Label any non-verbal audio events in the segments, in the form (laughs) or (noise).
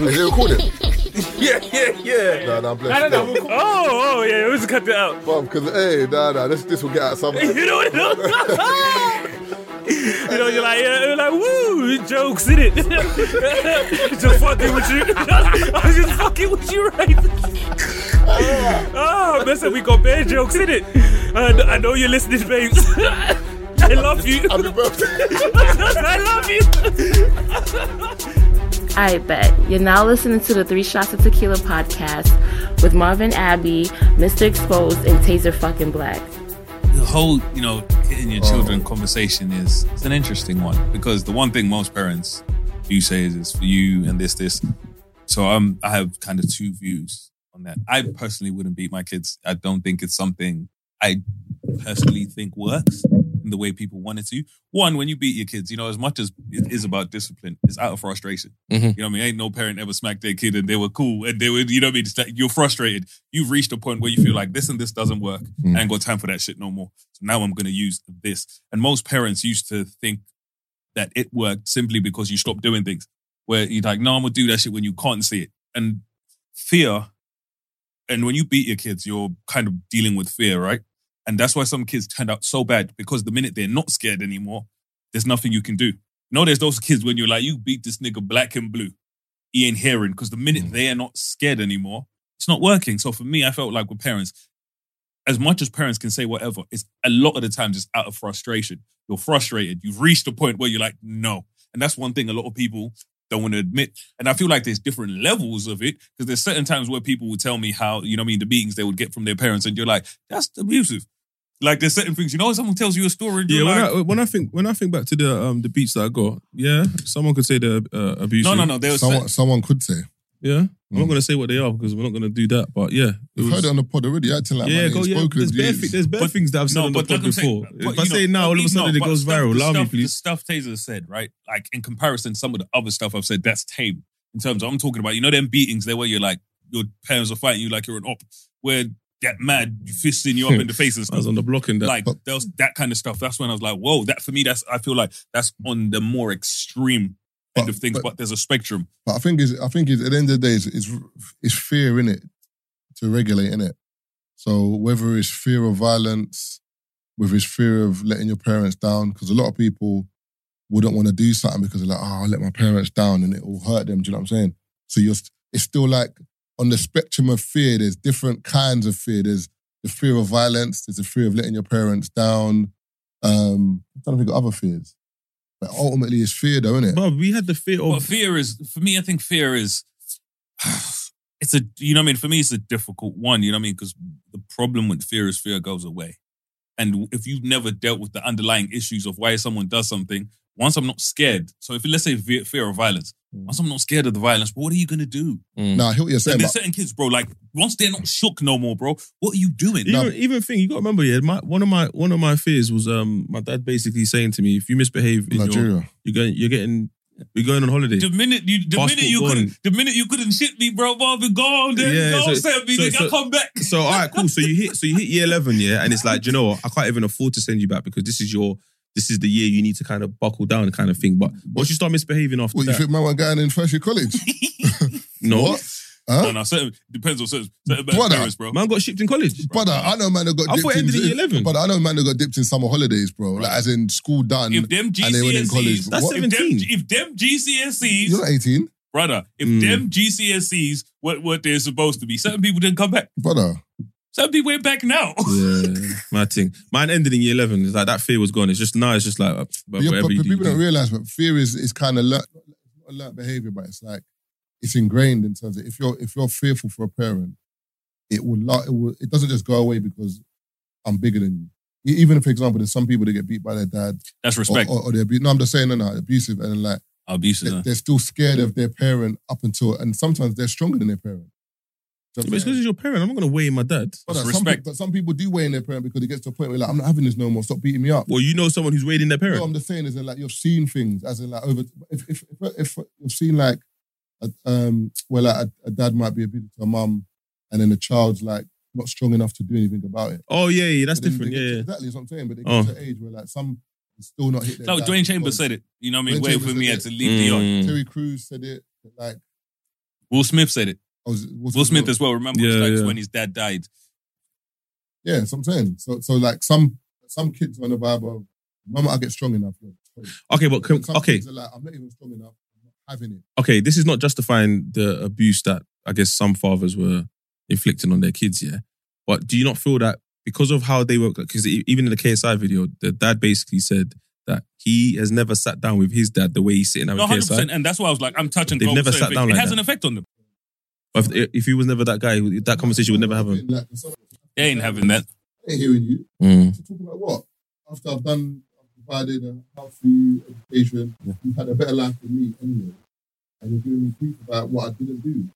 Is it recording? (laughs) Yeah, yeah, yeah. Nah, nah, bless I you. don't know. Oh, oh, yeah. Let's cut that out. Bro, because, hey, nah, nah, this, this will get out some. (laughs) You know what? (laughs) you know, you're like, yeah, you're like, woo, jokes in it. just fucking with you. I was just fucking with you, right? oh, listen, we got bad jokes in it. Uh, I know you're listening, babes. I love you. Happy birthday. I love you. I bet. You're now listening to the Three Shots of Tequila podcast with Marvin Abbey, Mr. Exposed, and Taser fucking Black. the whole, you know, hitting your children conversation is it's an interesting one because the one thing most parents do say is it's for you and this, this. So um, I have kind of two views on that. I personally wouldn't beat my kids. I don't think it's something I personally think works in the way people want it to. One, when you beat your kids, you know, as much as it is about discipline, it's out of frustration. Mhm. You know what I mean? Ain't no parent ever smacked their kid and they were cool and they were, you know what I mean? Like you're frustrated. You've reached a point where you feel like this and this doesn't work. Mm. I ain't got time for that shit no more. So now I'm going to use this. And most parents used to think that it worked simply because you stopped doing things. Where you're like, no, I'm going to do that shit when you can't see it. And fear, and when you beat your kids, you're kind of dealing with fear, right? And that's why some kids turned out so bad because the minute they're not scared anymore, there's nothing you can do. You know, there's those kids when you're like, you beat this nigga black and blue. He ain't hearing because the minute mm. they are not scared anymore, it's not working. So for me, I felt like with parents, as much as parents can say whatever, it's a lot of the time just out of frustration. You're frustrated. You've reached a point where you're like, no. And that's one thing a lot of people don't want to admit. And I feel like there's different levels of it because there's certain times where people would tell me how, you know what I mean, the beatings they would get from their parents. And you're like, that's abusive. Like there's certain things, you know, someone tells you a story and Yeah, you're when like, I when I think when I think back to the um the beats that I got, yeah, someone could say they're uh, abusive. no, no, no. There was Someone, someone could say. Yeah, I'm not Mm. gonna say what they are because we're not gonna do that. But yeah, We've was- heard it on the pod already, acting like yeah, man, go ain't yeah. spoken. There's bare, jeez. thi- there's bare But- things that I've said on the pod like I'm saying, before. but, if I you say know, now, all of a no, sudden it goes stuff- viral. the Allow me, stuff- The please. stuff Taser said, right? Like in comparison, some of the other stuff I've said, that's tame. In terms of, I'm talking about, you know, them beatings there where you're like, your parents are fighting you like you're an op, where get mad, fisting you up in the face and (laughs) I was on the block in that. Like there was that kind of stuff. That's when I was like, whoa, that for me, that's I feel like that's on the more extreme end But- of things, but- but, there's a spectrum. But I think is I think is at the end of the day, it's, it's, it's fear in it to regulate in it. So whether it's fear of violence, whether it's fear of letting your parents down, because a lot of people wouldn't want to do something because they're like, oh, I'll let my parents down and it will hurt them. Do you know what I'm saying? So you're st- it's still like on the spectrum of fear. There's different kinds of fear. There's the fear of violence. There's the fear of letting your parents down. Um, I'm trying to think of other fears. But ultimately, it's fear, though, isn't it? But we had the fear But of fear is for me. I think fear is. (sighs) It's a you know what I mean. For me, it's a difficult one. You know what I mean because the problem with fear is fear goes away, and if you've never dealt with the underlying issues of why someone does something, once I'm not scared. So if let's say fear, fear of violence, once I'm not scared of the violence, what are you gonna do? Now, I hear what you're And saying, there's but certain kids, bro. Like once they're not shook no more, bro. What are you doing? even, even thing you got to remember. Yeah, my, one of my one of my fears was um my dad basically saying to me, if you misbehave in your, Nigeria. you're going you're getting you're going on holiday. The minute you, the Passport minute you gone. couldn't, the minute you couldn't shit me, bro, Marvin, go on, then Yeah, go so- on, send me, so- nigga, so- come back. So all right, cool. So you hit so you hit year eleven, yeah, and it's like, do you know what? I can't even afford to send you back because this is your this is the year you need to kind of buckle down, kind of thing. But once you start misbehaving after What, you that, think man was going in first year college? (laughs) no, What? Huh? No, no, certain, depends on certain, certain Brother. parents, bro. man got shipped in college. Brother, I know man that got I dipped thought in, ended at year 11. But I know man that got dipped in summer holidays, bro. Like as in school done. If them and they went in college. That's What? if them, 17. if them GCSEs, You're not 18, brother, if Mm. them GCSEs what what they're supposed to be, certain people didn't come back. brother. Some be way back now. Yeah, (laughs) my thing. Mine ended in year eleven. It's like that fear was gone. It's just now. It's just like, but Yeah, whatever but, but do, you people don't do. realize, but fear is is kind of learned, not learned behavior, but it's like it's ingrained in terms of if you're if you're fearful for a parent, it will la- it will it doesn't just go away because I'm bigger than you. Even if, for example, there's some people that get beat by their dad, That's or, respect. or, or they're abu- no, I'm just saying, no, no, abusive, and like Abusive. they, huh? they're still scared of their parent up until, and sometimes they're stronger than their parent. Do you know But it's because saying? it's your parent. I'm not gonna weigh in my dad. But, That's some, respect. pe- but some people do weigh in their parent because it gets to a point where like, I'm not having this no more. Stop beating me up. Well, you know someone who's weighed in their No, parent. I'm just saying is that like you've seen things as in like over if if if, if you've seen like a, um where like a, a dad might be abusive to a mum and then the child's like not strong enough to do anything about it. Oh yeah, yeah, that's different. they Yeah, get to- yeah. exactly. That's what I'm saying. But they get Oh. to an age where like some still not hit their No, Dwain Chambers said it. You know what I mean? Dwain Wait Chambers for me had to leave the yard. Mm. Terry Crews said it. that, Like Will Smith said it. Oh, was was Will Smith as well. Remember, Yeah, like, yeah. when his dad died. Yeah, that's what I'm saying. So, so like some some kids are on the vibe of, the moment I get strong enough. look, Okay, but can, some okay, kids are like, I'm not even strong enough. I'm not having it. okay. This is not justifying the abuse that I guess some fathers were inflicting on their kids. Yeah, but do you not feel that because of how they were? Because even in the KSI video, the dad basically said that he has never sat down with his dad the way he's sitting down No, with hundred KSI. percent, and that's why I was like, I'm touching. They've never sat down things. It like has that. an effect on them. But if, if he was never that guy, that conversation would never happen. Like, some- They ain't having that. I ain't hearing you. Mm. To talk about what? After I've done, I've provided a house for you, education, you've had a better life than me anyway. And you're giving me grief about what I didn't do.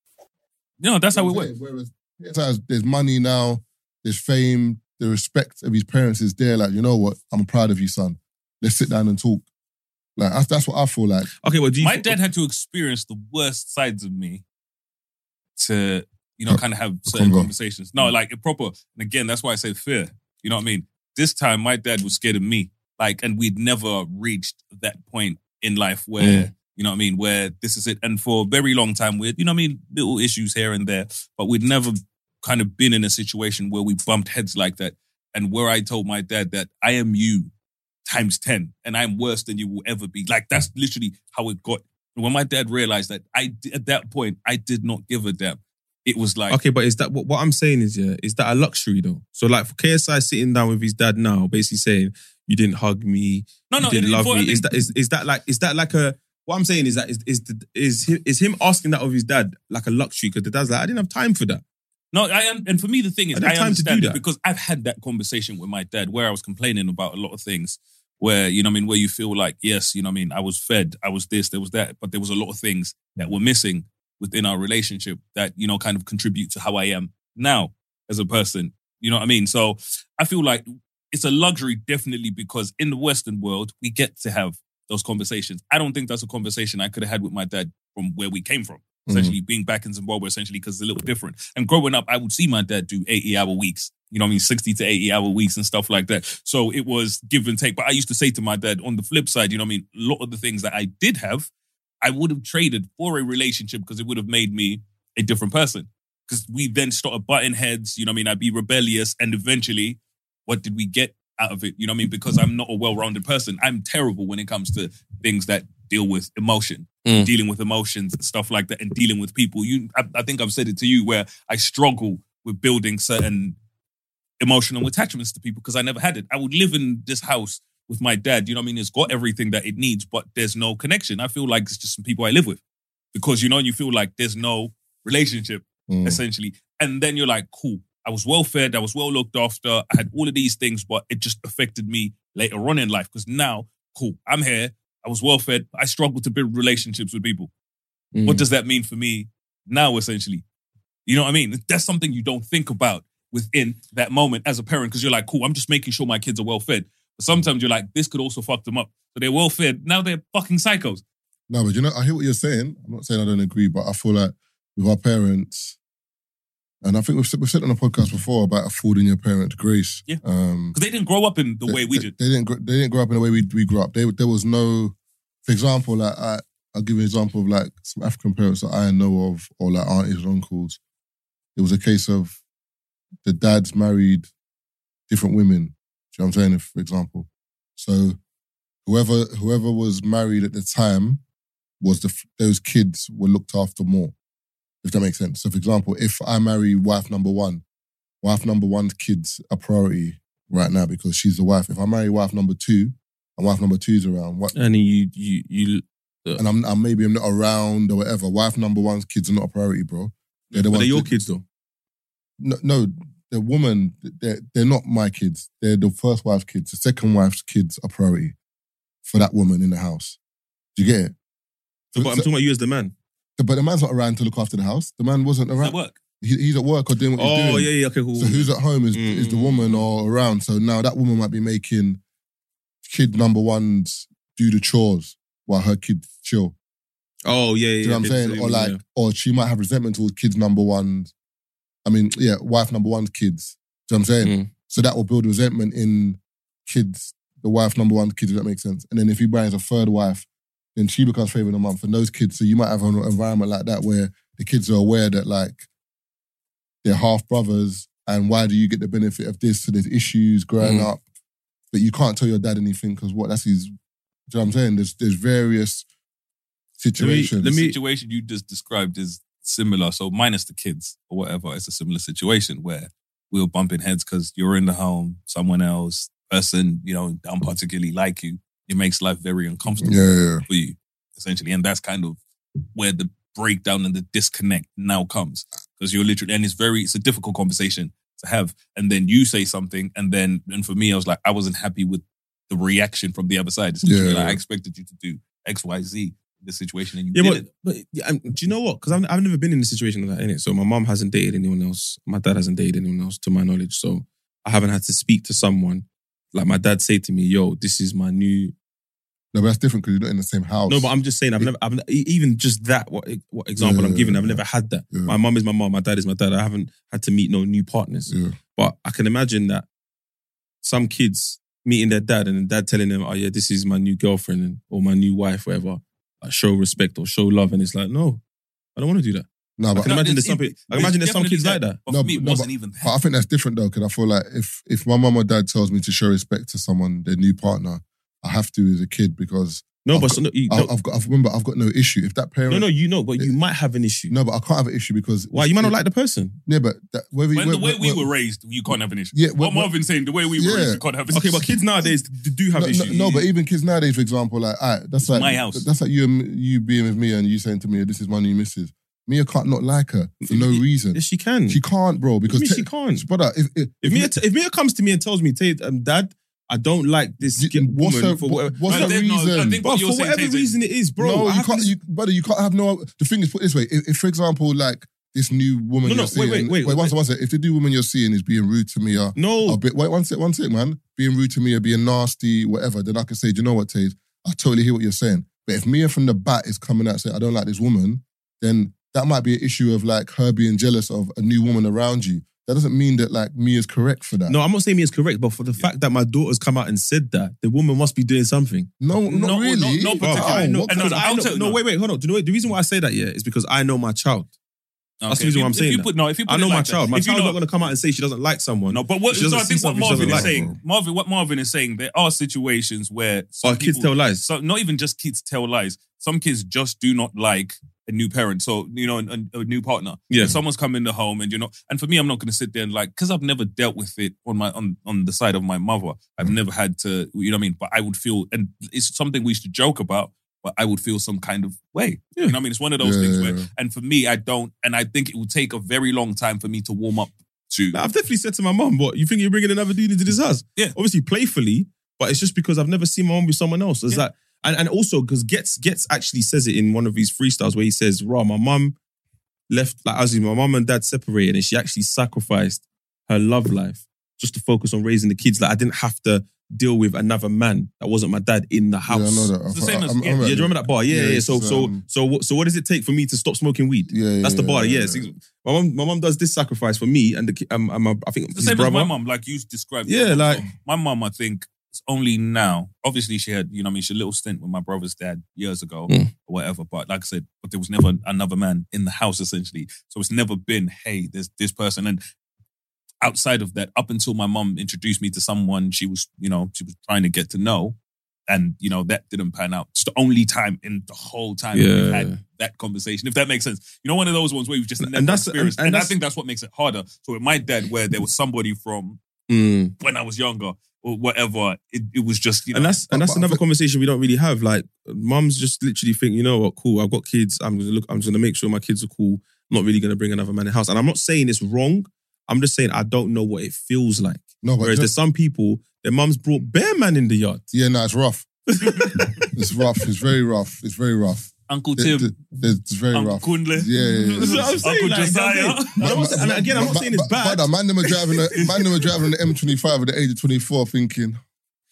No, that's how it You know what works. I'm? Whereas KSI, there's money now, there's fame, the respect of his parents is there. Like, you know what? I'm proud of you, son. Let's sit down and talk. Like, that's, that's what I feel like. Okay, well, do you My dad had to experience the worst sides of me to, you know, kind of have certain conversations. No, like a proper. And again, that's why I say fear. You know what I mean? This time, my dad was scared of me. Like, and we'd never reached that point in life where, Mm. you know what I mean, where this is it. And for a very long time, we had, you know what I mean, little issues here and there, but we'd never kind of been in a situation where we bumped heads like that. And where I told my dad that I am you times 10 and I'm worse than you will ever be. Like, that's literally how it got. When my dad realized that I, at that point, I did not give a damn. It was like, Okay, but is that what, what I'm saying is yeah, is that a luxury though? So like for KSI sitting down with his dad now, basically saying you didn't hug me, no, you no, didn't it- love for- me. Is that is, is that like is that like a what I'm saying is that is is the, is him, is him asking that of his dad like a luxury because the dad's like I didn't have time for that. No, I am, and for me the thing is, I I, have time to understand do it that. because I've had that conversation with my dad where I was complaining about a lot of things. Where you know, I mean, where you feel like, yes, you know, I mean, I was fed, I was this, there was that, but there was a lot of things that were missing within our relationship that you know kind of contribute to how I am now as a person. You know what I mean? So I feel like it's a luxury, definitely, because in the Western world we get to have those conversations. I don't think that's a conversation I could have had with my dad from where we came from essentially mm. being back in Zimbabwe, essentially, because it's a little different. And growing up, I would see my dad do 80 hour weeks, you know what I mean, 60 to 80 hour weeks and stuff like that. So it was give and take. But I used to say to my dad, on the flip side, you know what I mean, a lot of the things that I did have, I would have traded for a relationship because it would have made me a different person. Because we then started butting heads, you know what I mean, I'd be rebellious. And eventually, what did we get out of it? You know what I mean? Because I'm not a well rounded person. I'm terrible when it comes to things that deal with emotion Mm. dealing with emotions and stuff like that and dealing with people. You, I, I think I've said it to you where I struggle with building certain emotional attachments to people because I never had it. I would live in this house with my dad. You know what I mean? It's got everything that it needs, but there's no connection. I feel like it's just some people I live with because you know, you feel like there's no relationship Mm. essentially. And then you're like, cool. I was well fed. I was well looked after. I had all of these things, but it just affected me later on in life because now, cool, I'm here. I was well fed. I struggle to build relationships with people. Mm. What does that mean for me now, essentially? You know what I mean? That's something you don't think about within that moment as a parent because you're like, cool, I'm just making sure my kids are well fed. But sometimes you're like, this could also fuck them up. So they're well fed. Now they're fucking psychos. No, but you know, I hear what you're saying. I'm not saying I don't agree, but I feel like with our parents, and I think we've, said- we've said on a podcast before about affording your parents grace. Yeah. Um, Because they didn't grow up in the they, way we they- did. They didn't. gr- They didn't grow up in the way we we grew up. They, there was no, for example, like I, I'll give you an example of like some African parents that I know of, or like aunties and uncles. It was a case of the dads married different women. Do you know what I'm saying? If, for example, so whoever whoever was married at the time was the f- those kids were looked after more. If that makes sense. So, for example, if I marry wife number one, wife number one's kids are priority right now because she's the wife. If I marry wife number two and wife number two's around, what, and you you you uh, and I'm, I'm maybe I'm not around or whatever, wife number one's kids are not a priority, bro. They're the but they're your that- kids though. No, no, the woman, they're, they're not my kids. They're the first wife's kids. The second wife's kids are priority for that woman in the house. Do you get it? But I'm talking about you as the man. But the man's not around to look after the house. The man wasn't around. that work? He, he's at work or doing what he's doing. Oh yeah, yeah, okay, cool. So who's at home is, Mm, is the mm, woman or around. So now that woman might be making kid number ones do the chores while her kids chill. Oh yeah, yeah. Do you know what I'm saying? Or yeah. like, or she might have resentment towards kids number ones. I mean, yeah, wife number one's kids. Do you know what I'm saying? Mm. So that will build resentment in kids, the wife number one kids, if that makes sense. And then if he marries a third wife, then she becomes favorite of the month and those kids. So you might have an environment like that where the kids are aware that like they're half brothers, and why do you get the benefit of this? So there's issues growing Mm. up, but you can't tell your dad anything because what? That's his. Do you know what I'm saying? There's there's various situations. let the me- situation you just described is similar. So minus the kids or whatever, it's a similar situation where we were bumping heads because you're in the home, someone else, person, you know, don't particularly like you. It makes life very uncomfortable yeah, yeah, yeah. for you, essentially. And that's kind of where the breakdown and the disconnect now comes. Because you're literally, and it's very, it's a difficult conversation to have. And then you say something, and then, and for me, I was like, I wasn't happy with the reaction from the other side. Essentially, Yeah. like, I expected you to do X, Y, Z in this situation, and you Yeah, didn't. but, but yeah, and do you know what? Because I've, I've never been in a situation like that, innit? So my mom hasn't dated anyone else. My dad hasn't dated anyone else, to my knowledge. So I haven't had to speak to someone. Like my dad say to me, yo, this is my new. No, but that's different because you're not in the same house. No, but I'm just saying, I've never, I've, even just that, what, what example I'm giving, I've never had that. My mom is my mom, my dad is my dad. I haven't had to meet no new partners. But I can imagine that some kids meeting their dad and dad telling them, oh yeah, this is my new girlfriend or my new wife, whatever. Like, show respect or show love. And it's like, no, I don't want to do that. No, I but, can imagine there's there's some, even- pe- I can imagine there's some definitely kids like that. But No, for me, it no, wasn't but- even but I think that's different though because I feel like if if my mum or dad tells me to show respect to someone, their new partner, I have to as a kid because No, I've but got- so, no, you, I, no, I've got. I've, remember, I've got no issue if that parent. no, no, you know, but you might have an issue. No, but I can't have an issue because Why? You might not like the person. Yeah, but that, whether When where- the way where- we were raised, you can't have an issue. Yeah, what where- where- Marvin's saying, the way we were Yeah. raised, you can't have an Okay, but kids nowadays do have no, issues. no, no, but even kids nowadays, for example, like alright, that's like my house. That's like you and you being with me and you saying to me, "This is my new missus." Mia can't not like her for no reason. yes, she can. She can't, bro. What do you Because mean te- she can't. brother, if, if, If Mia, t- if Mia comes to me and tells me, "Tate, um, Dad, I don't like this You- g- what's woman her- for whatever, what's No, her they- I reason? think Bro, what you're for saying, whatever Tate, reason it is, bro. no, I you have can't. to- You, brother, you can't have no. The thing is, put it this way: if, if for example, like this new woman No, no, you're seeing, wait, wait, wait, one second, one second. If the new woman you're seeing is being rude to Mia, no, a bit. Wait, one sec, one sec, man. Being rude to Mia, being nasty, whatever. Then I can say, do you know what, Tate? I totally hear what you're saying. But if Mia from the bat is coming out and saying, I don't like this woman, then that might be an issue of like her being jealous of a new woman around you. That doesn't mean that like me is correct for that. no. I'm not saying me is correct, but for the fact that my daughter's come out and said that, the woman must be doing something. no, No, not no, really. no, Bro, particularly. I know, what and kind because of- I know. No, no. wait, wait, hold on. Do you know what- the reason why I say that? Yeah, is because I know my child. That's the reason if why I'm you- saying if you that. no, if you put I know it my child. My you child's not going to come out and say she doesn't like someone. No, but what? She So I think what Marvin is like, saying, bro. Marvin, what Marvin is saying, there are situations where some Oh, kids tell lies. So not even just kids tell lies. Some kids just do not like a new parent. So you know, a, a new partner. Yeah. If someone's come in the home, and you know, and for me, I'm not going to sit there and like because I've never dealt with it on my on on the side of my mother. I've Mm. never had to, you know, what I mean. But I would feel, and it's something we used to joke about. But I would feel some kind of way. Yeah. You know, what I mean, it's one of those Yeah, things where, and for me, I don't, and I think it will take a very long time for me to warm up to. Nah, I've definitely said to my mom, "What you think you're bringing another dude into this house?" Yeah. obviously playfully, but it's just because I've never seen my mom with someone else. It's Yeah. like, and and also because Ghetts Ghetts actually says it in one of his freestyles where he says, "Raw, my mum left like as in my mum and dad separated, and she actually sacrificed her love life just to focus on raising the kids. Like I didn't have to deal with another man that wasn't my dad in the house." Yeah, I know that. It's the same I- as- I'm- yeah, I'm Yeah, do you remember that bar? Yeah, Yeah, yeah. So, so, um, so, what- so, what does it take for me to stop smoking weed? Yeah, yeah, That's the yeah, bar. yeah, Yeah, my mom, my mom does this sacrifice for me and the, ki- um, and my, I think It's the his same brother. as my mom, like you described. Yeah, like- So my mom, I think it's only now. Obviously, she had, you know, what I mean, she had a little stint with my brother's dad years ago Mm. or whatever. But like I said, but there was never another man in the house essentially. So it's never been, hey, there's this person. And outside of that, up until my mom introduced me to someone she was, you know, she was trying to get to know. And you know that didn't pan out. It's the only time in the whole time we've had that conversation, if that makes sense. You know, one of those ones where you've just And never that's- experienced, and- and, and I think that's what makes it harder. So with my dad, where there was somebody from Mm. when I was younger or whatever, it, it was just you know. And that's and that's but- another but- conversation we don't really have. Like mums just literally think, you know what, cool. I've got kids. I'm gonna look. I'm just gonna make sure my kids are cool. I'm not really gonna bring another man in the house. And I'm not saying it's wrong. I'm just saying I don't know what it feels like. No, but Whereas there's some people, their mums brought bear man in the yard. yeah, no, it's rough. (laughs) it's rough. It's very rough. It's very rough. Uncle It- Tim, it- It's very Uncle rough. Kunle. Yeah, yeah, yeah. That's what I'm saying. Uncle like, you know what I'm Josiah. saying? And I'm saying- and again, I'm not saying it's bad. But man, them are driving. A, man, them are driving the M25 at the age of 24, thinking,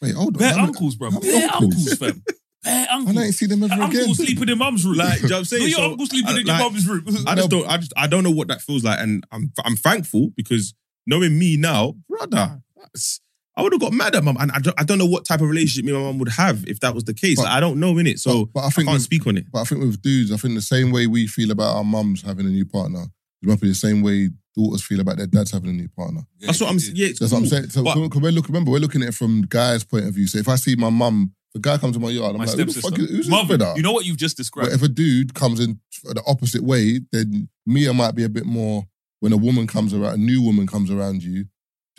"Wait, hold on, Bare how many- uncles, bro. how many Bare uncles? uncles, fam. Bare (laughs) I uncles. ain't see them ever again." Uncles sleeping in mum's room. Like, do you know what I'm Do saying? (laughs) your So, uncle sleeping I- in your like, mum's room. (laughs) I just don't. I just. I don't know what that feels like, and I'm. I'm thankful because knowing me now, brother, that's, I would have got mad at mum, and I don't, I don't know what type of relationship me and my mum would have if that was the case. But- Like, I don't know in it, so but, but I I think can't with, speak on it. but I think with dudes, I think the same way we feel about our mums having a new partner, it might be the same way daughters feel about their dads having a new partner. That's what I'm. Yeah, it's That's what I'm saying. So But- because we're look, remember, we're looking at it from the guy's point of view. So if I see my mum, if a guy comes to my yard, I'm My like, who the stepsister. fuck is, who's this brother? you know what you've just described. But described? if a dude comes in the opposite way, then Mia might be a bit more. When a woman comes around, a new woman comes around you,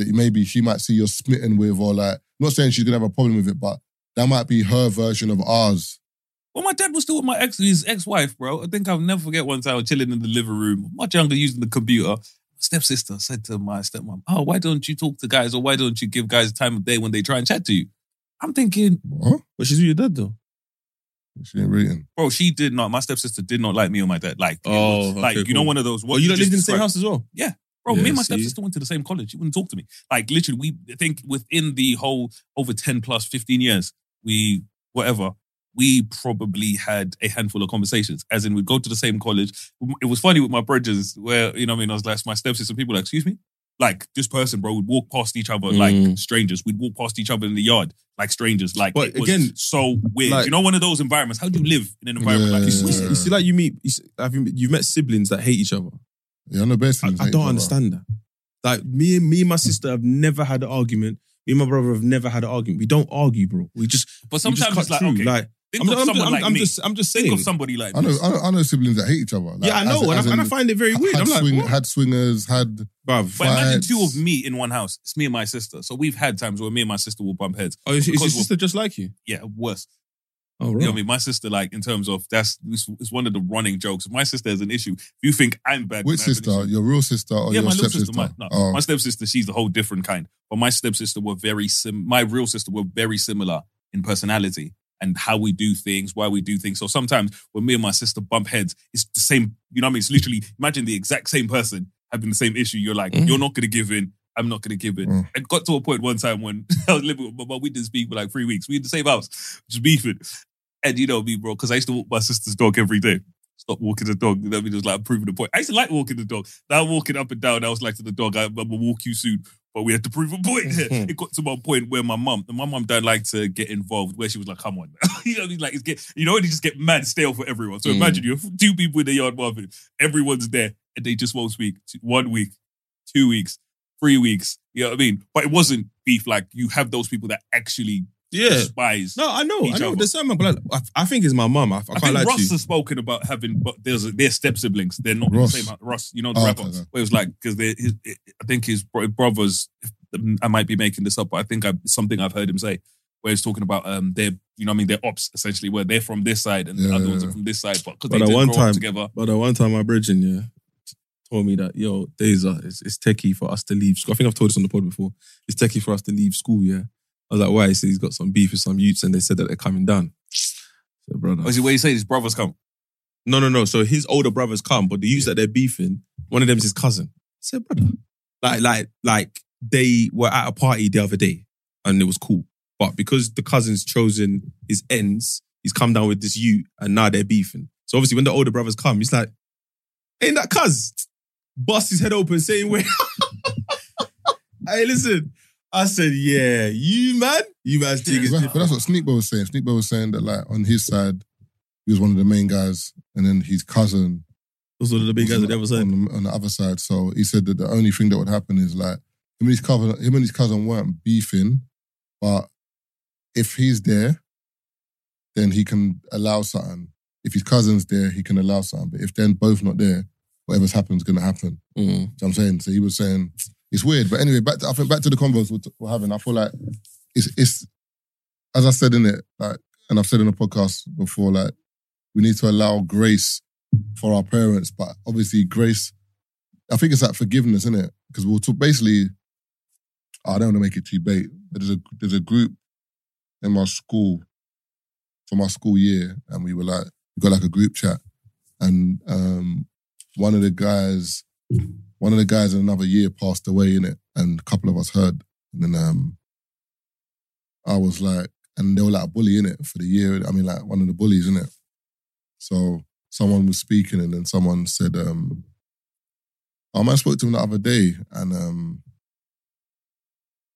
that maybe she might see you're smitten with, or like, I'm not saying she's gonna have a problem with it, but that might be her version of ours. Well, my dad was still with my ex, his ex-wife, bro. I think I'll never forget one time I was chilling in the living room, much younger, using the computer. My stepsister said to my stepmom, "Oh, why don't you talk to guys, or why don't you give guys time of day when they try and chat to you?" I'm thinking, What? But she's with your dad though. She ain't reading. bro, she did not. My stepsister did not like me or my dad. Like, Oh, was- like okay, you know, one of those. Oh, What you don't just lived in the same house as well. Bro, Yeah, me and my see? stepsister went to the same college. She wouldn't talk to me. Like literally, we I think within the whole over 10 plus 15 years, we whatever, we probably had a handful of conversations. As in we'd go to the same college. It was funny with my brothers where, you know what I mean, I was like my stepsister, people were like, excuse me? Like this person, bro, would walk past each other like Mm. strangers. We'd walk past each other in the yard like strangers. Like But it was again, so weird. like- you know, one of those environments. How do you live in an environment like this? You see, you see, like you meet, you see, have you, you've met siblings that hate each other. Yeah, I know best. I, I don't understand that. Like me and me and my sister have never had an argument. Me and my brother have never had an argument. We don't argue, bro. We just But we just sometimes cut it's like, through. okay, like think I'm, of I'm, someone I'm, like I'm me. just, I'm just Think saying. of somebody like I know, this. I know, I know siblings that hate each other. Like, yeah, I know, as- and, as I, and I in find it very weird. Had, I'm like, swing, what? had swingers, had bruv. But imagine two of me in one house. It's me and my sister. So we've had times where me and my sister will bump heads. Oh, is, is your sister just like you? Yeah, worse. Oh, You know what I mean? My sister, like, in terms of that's it's, it's one of the running jokes. If my sister has an issue, if you think I'm bad, which I sister? Your real sister or yeah, your my stepsister? sister. My, no, oh, my stepsister, she's a whole different kind. But my stepsister were very sim. My real sister were very similar in personality and how we do things, why we do things. So sometimes when me and my sister bump heads, it's the same. You know what I mean? It's literally imagine the exact same person having the same issue. You're like, Mhm. you're not going to give in. I'm not going to give in. Mm. It got to a point one time when (laughs) I was living with my mom. We didn't speak for like three weeks. We in the same house, just beefing. And you know me, bro, because I used to walk my sister's dog every day. Stop walking the dog. You know what I mean? It was like proving the point. I used to like walking the dog. Now walking up and down, I was like to the dog, I, I'm gonna walk you soon. But we had to prove a point. (laughs) Mhm. it got to my point where my mum, my mum don't like to get involved, where she was like, come on. (laughs) you know what I mean? Like, it's get, you know, when you just get mad stale for everyone. So Mm. imagine you have two people in the yard, Marvin. Everyone's there and they just won't speak. One week, two weeks, three weeks. You know what I mean? But it wasn't beef. Like, you have those people that actually Yeah. despise. No, I know, Each I know. other. There's something, but like, I, I think it's my mum. I, I, I, can't think lie Ross to you. has spoken about having, but there's a, they're step siblings. They're not Ross. the same. house. Ross, you know the Oh, rapper. okay, okay. Where it was like because they, his, I think his bro- brothers. I might be making this up, but I think I, something I've heard him say where he's talking about um they're you know what I mean they're ops essentially where they're from this side and the Yeah, other ones yeah. are from this side, but because But they at did one grow time- up together. But at one time, my bridging, yeah, told me that, yo, Deza, it's, it's techie for us to leave school. I think I've told this on the pod before. It's techie for us to leave school, yeah. I was like, why? He said he's got some beef with some youths and they said that they're coming down. Said, brother. Was it where you say his brothers come? No, no, no. So his older brothers come, but the youths that they're beefing, one of them is his cousin. I said, brother. Like, like, like they were at a party the other day and it was cool. But because the cousin's chosen his ends, he's come down with this youth and now they're beefing. So obviously when the older brothers come, he's like, ain't that cuz? Bust his head open saying, wait. (laughs) hey, listen. I said, yeah, you man, you man's thing is But, but that's what Sneakbo was saying. Sneakbo was saying that like on his side, he was one of the main guys, and then his cousin was one of the big guys on, that ever said. on, the, on the other side. So he said that the only thing that would happen is like him and his cousin, him and his cousin weren't beefing, but if he's there, then he can allow something. If his cousin's there, he can allow something. But if they're both not there, whatever's happened is gonna happen. Mm. Do you know what I'm saying? So he was saying it's weird. But anyway, back to I think back to the convos we're, we're having. I feel like it's it's as I said in it, like, and I've said in the podcast before, like we need to allow grace for our parents, but obviously grace. I think it's that forgiveness, isn't it? Because we'll talk basically. I don't want to make it too bait, but there's a there's a group in my school for my school year, and we were like we got like a group chat, and um one of the guys one of the guys in another year passed away in it, and a couple of us heard. And then um, I was like, and they were like a bully in it for the year. I mean, like one of the bullies in it. So someone was speaking, and then someone said, um, "Oh man, I spoke to him the other day, and um,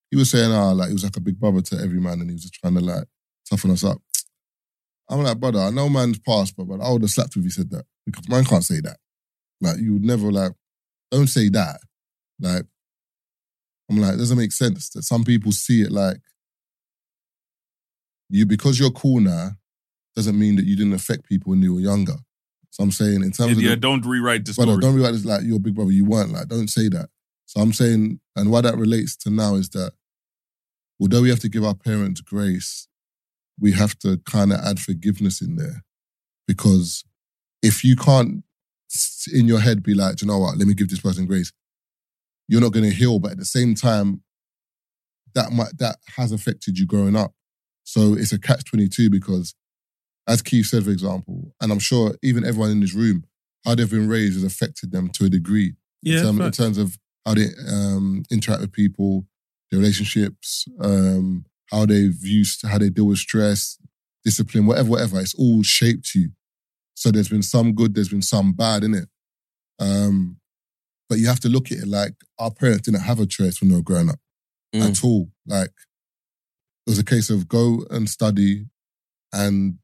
he was saying, ah, like he was like a big brother to every man, and he was just trying to like toughen us up. I'm like, brother, I know man's past, but, but I would have slapped if he said that because man can't say that. Like you would never like, don't say that. Like, I'm like, it doesn't make sense that some people see it like you because you're cool now doesn't mean that you didn't affect people when you were younger. So I'm saying in terms And of yeah, the, don't rewrite this. brother, don't rewrite this like you're big brother. You weren't like. Don't say that. So I'm saying, and why that relates to now is that although we have to give our parents grace, we have to kind of add forgiveness in there because if you can't in your head be like, "Do you know what? Let me give this person grace. You're not going to heal, but at the same time, that might that has affected you growing up. So it's a catch twenty two because, as Keith said, for example, and I'm sure even everyone in this room, how they've been raised has affected them to a degree Yeah, in, term- in terms of how they um, interact with people, their relationships, um, how they view, how they deal with stress, discipline, whatever, whatever. It's all shaped you. So there's been some good, there's been some bad in it. Um, but you have to look at it like our parents didn't have a choice when they were growing up Mm. at all. Like it was a case of go and study and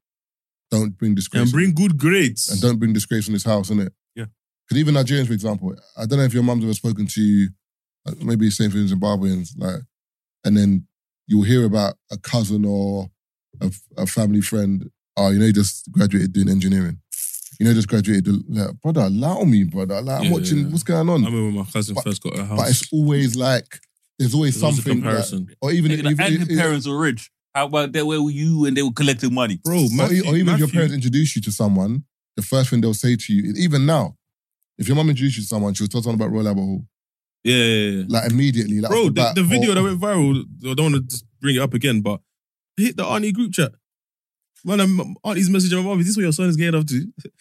don't bring disgrace and bring good grades. and don't bring disgrace in this house, innit? Yeah. Because even Nigerians, for example, I don't know if your mum's ever spoken to you, uh, maybe same for Zimbabweans, like, and then you'll hear about a cousin or a, a family friend, oh, you know, he just graduated doing engineering. You know, just graduated, like, brother, allow me, brother. Like, I'm Yeah, watching, yeah. what's going on? I remember when my cousin But- first got a house. but it's always like, there's always There's always a something. like- comparison. or even, Nigga, even, and even- your parents are rich. How about that? Where were you and they were collecting money? Bro, or, Matthew, or even if your Matthew- parents introduce you to someone, the first thing they'll say to you, even now, if your mum introduced you to someone, she was talking about Royal Albert Hall, Yeah, yeah, yeah. like immediately, like Bro, off the, bat, the video or- that went viral, I don't want to just bring it up again, but it hit the auntie group chat. Man, um, auntie's messaging my mom, is this what your son is getting up to? (laughs)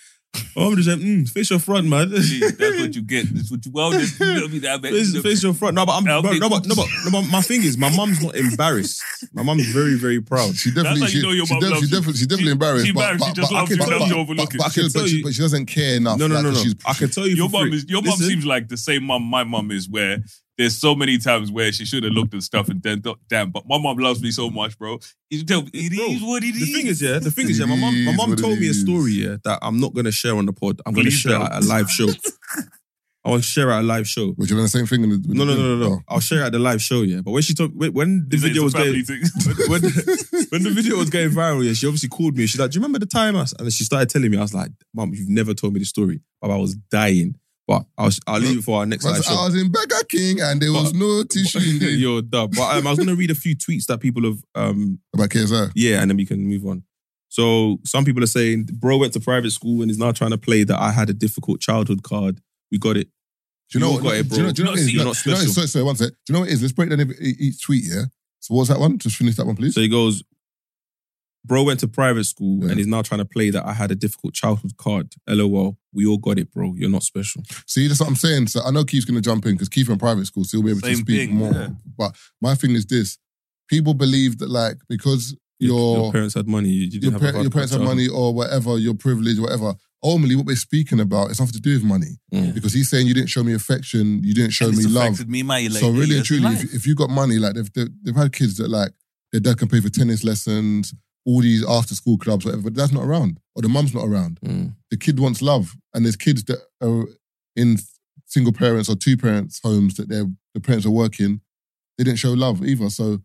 My mom just said, mm, face your front, man. See, that's what you get. That's what you well. This, you (laughs) know, me, that, face, face your front. No, but I'm (laughs) bro, okay, no, but, no, but, no, but my thing is, my mom's not embarrassed. My mom's very, very proud. She definitely, That's how you she, know your she, mum def- loves she you. definitely, she's definitely embarrassed. she but, embarrassed, but, she just but I loves you, can- loves but- you but- But, I can, but, tell she, you- but she doesn't care enough. No, no, like, no, no. She's, I can tell you Your for mum is your mum seems like the same mum my mum is. Where there's so many times where she should have looked at stuff and then thought, damn, but my mom loves me so much, bro. You tell me it Bro, is what it is. The thing is, yeah, the thing is, yeah, my mom, my mom told me a story, yeah, that I'm not gonna share on the pod. I'm gonna Please share don't. at a live show. (laughs) I want to share at a live show. Which are doing the same thing. In the, with No, no, no, no, no. Oh. I'll share at the live show, yeah. But when she talked, when- when the video was it's a family going, thing. (laughs) when, when the video was going viral, yeah, she obviously called me. She's like, "Do you remember the time?" I and then she started telling me. I was like, "Mom, you've never told me the story." But I was dying. But I was, I'll leave it for our next. I live was, show. I was in Burger King and there was But- no tissue in there. (laughs) You're dumb. But um, I was gonna read a few tweets that people have um, About KSI. Yeah, and then we can move on. So some people are saying, bro went to private school and is now trying to play that I had a difficult childhood card. We got it. Do you know You what? got it, do you know, bro. do you know what it is? You're Do not you know what it is? special. Sorry, sorry, one sec. Do you know what it is? Let's break down every- e- each tweet, yeah? So what was that one? Just finish that one, please. So he goes, bro went to private school Yeah. and is now trying to play that I had a difficult childhood card. LOL. We all got it, bro. You're not special. See, that's what I'm saying. So I know Keith's going to jump in because Keith in private school, so he'll be able to speak thing, more. yeah. But my thing is this: people believe that like because Your, your parents had money. You, you didn't your, have par- a hard your parents have childhood. money or whatever, your privilege, whatever. Ultimately, what we're speaking about is nothing to do with money Mm. because he's saying you didn't show me affection, you didn't show And me love. me, my like, so really and truly, if, if you got money, like they've, they've they've had kids that like their dad can pay for tennis lessons, all these after school clubs, whatever. But that's not around, or the mum's not around. Mm. The kid wants love, and there's kids that are in single parents or two parents homes that their the parents are working. They didn't show love either. So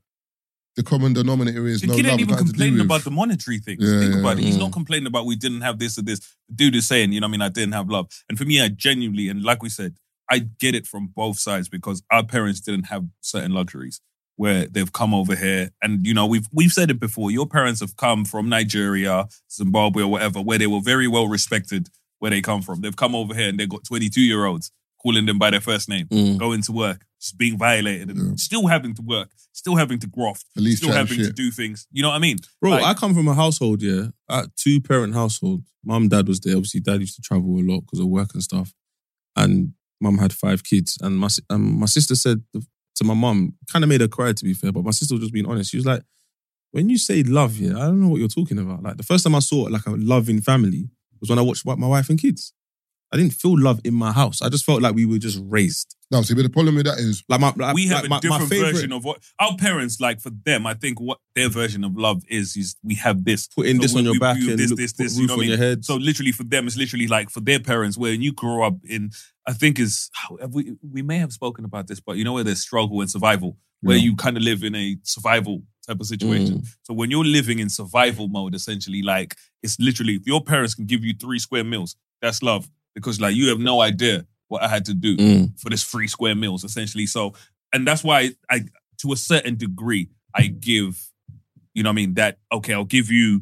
the common denominator is The no kid love. ain't even nothing complaining about the monetary things. Yeah, Think yeah, about it. He's yeah. not complaining about we didn't have this or this. The dude is saying, you know, what I mean, I didn't have love. And for me, I genuinely, and like we said, I get it from both sides because our parents didn't have certain luxuries where they've come over here. And, you know, we've we've said it before. Your parents have come from Nigeria, Zimbabwe, or whatever, where they were very well respected where they come from. They've come over here and they've got 22 year olds calling them by their first name, Mm. going to work, just being violated and Yeah. still having to work, still having to graft, Police still chatting having to do things. You know what I mean? Bro, Like- I come from a household, yeah, a two parent household. Mum, dad was there. Obviously, dad used to travel a lot because of work and stuff. And mum had five kids. And my um, my sister said to my mum, kind of made her cry to be fair, but my sister was just being honest. She was like, when you say love, yeah, I don't know what you're talking about. Like the first time I saw like a loving family was when I watched my wife and kids. I didn't feel love in my house. I just felt like we were just raised. No, see, but the problem with that is Like my, like, we have like a my, different my favorite, version of what our parents like for them. I think what their version of love is is we have this putting So this on your we- back we- and this, look, this, put this, roof you know on your head. So literally for them, it's literally like for their parents, when you grow up in, I think is we we may have spoken about this, but you know where there's struggle and survival, where Yeah. you kind of live in a survival type of situation. Mm. So when you're living in survival mode, essentially, like it's literally if your parents can give you three square meals, that's love because like you have no idea what I had to do Mm. for this three square meals, essentially. So, and that's why I, to a certain degree, I give, you know what I mean, that, okay, I'll give you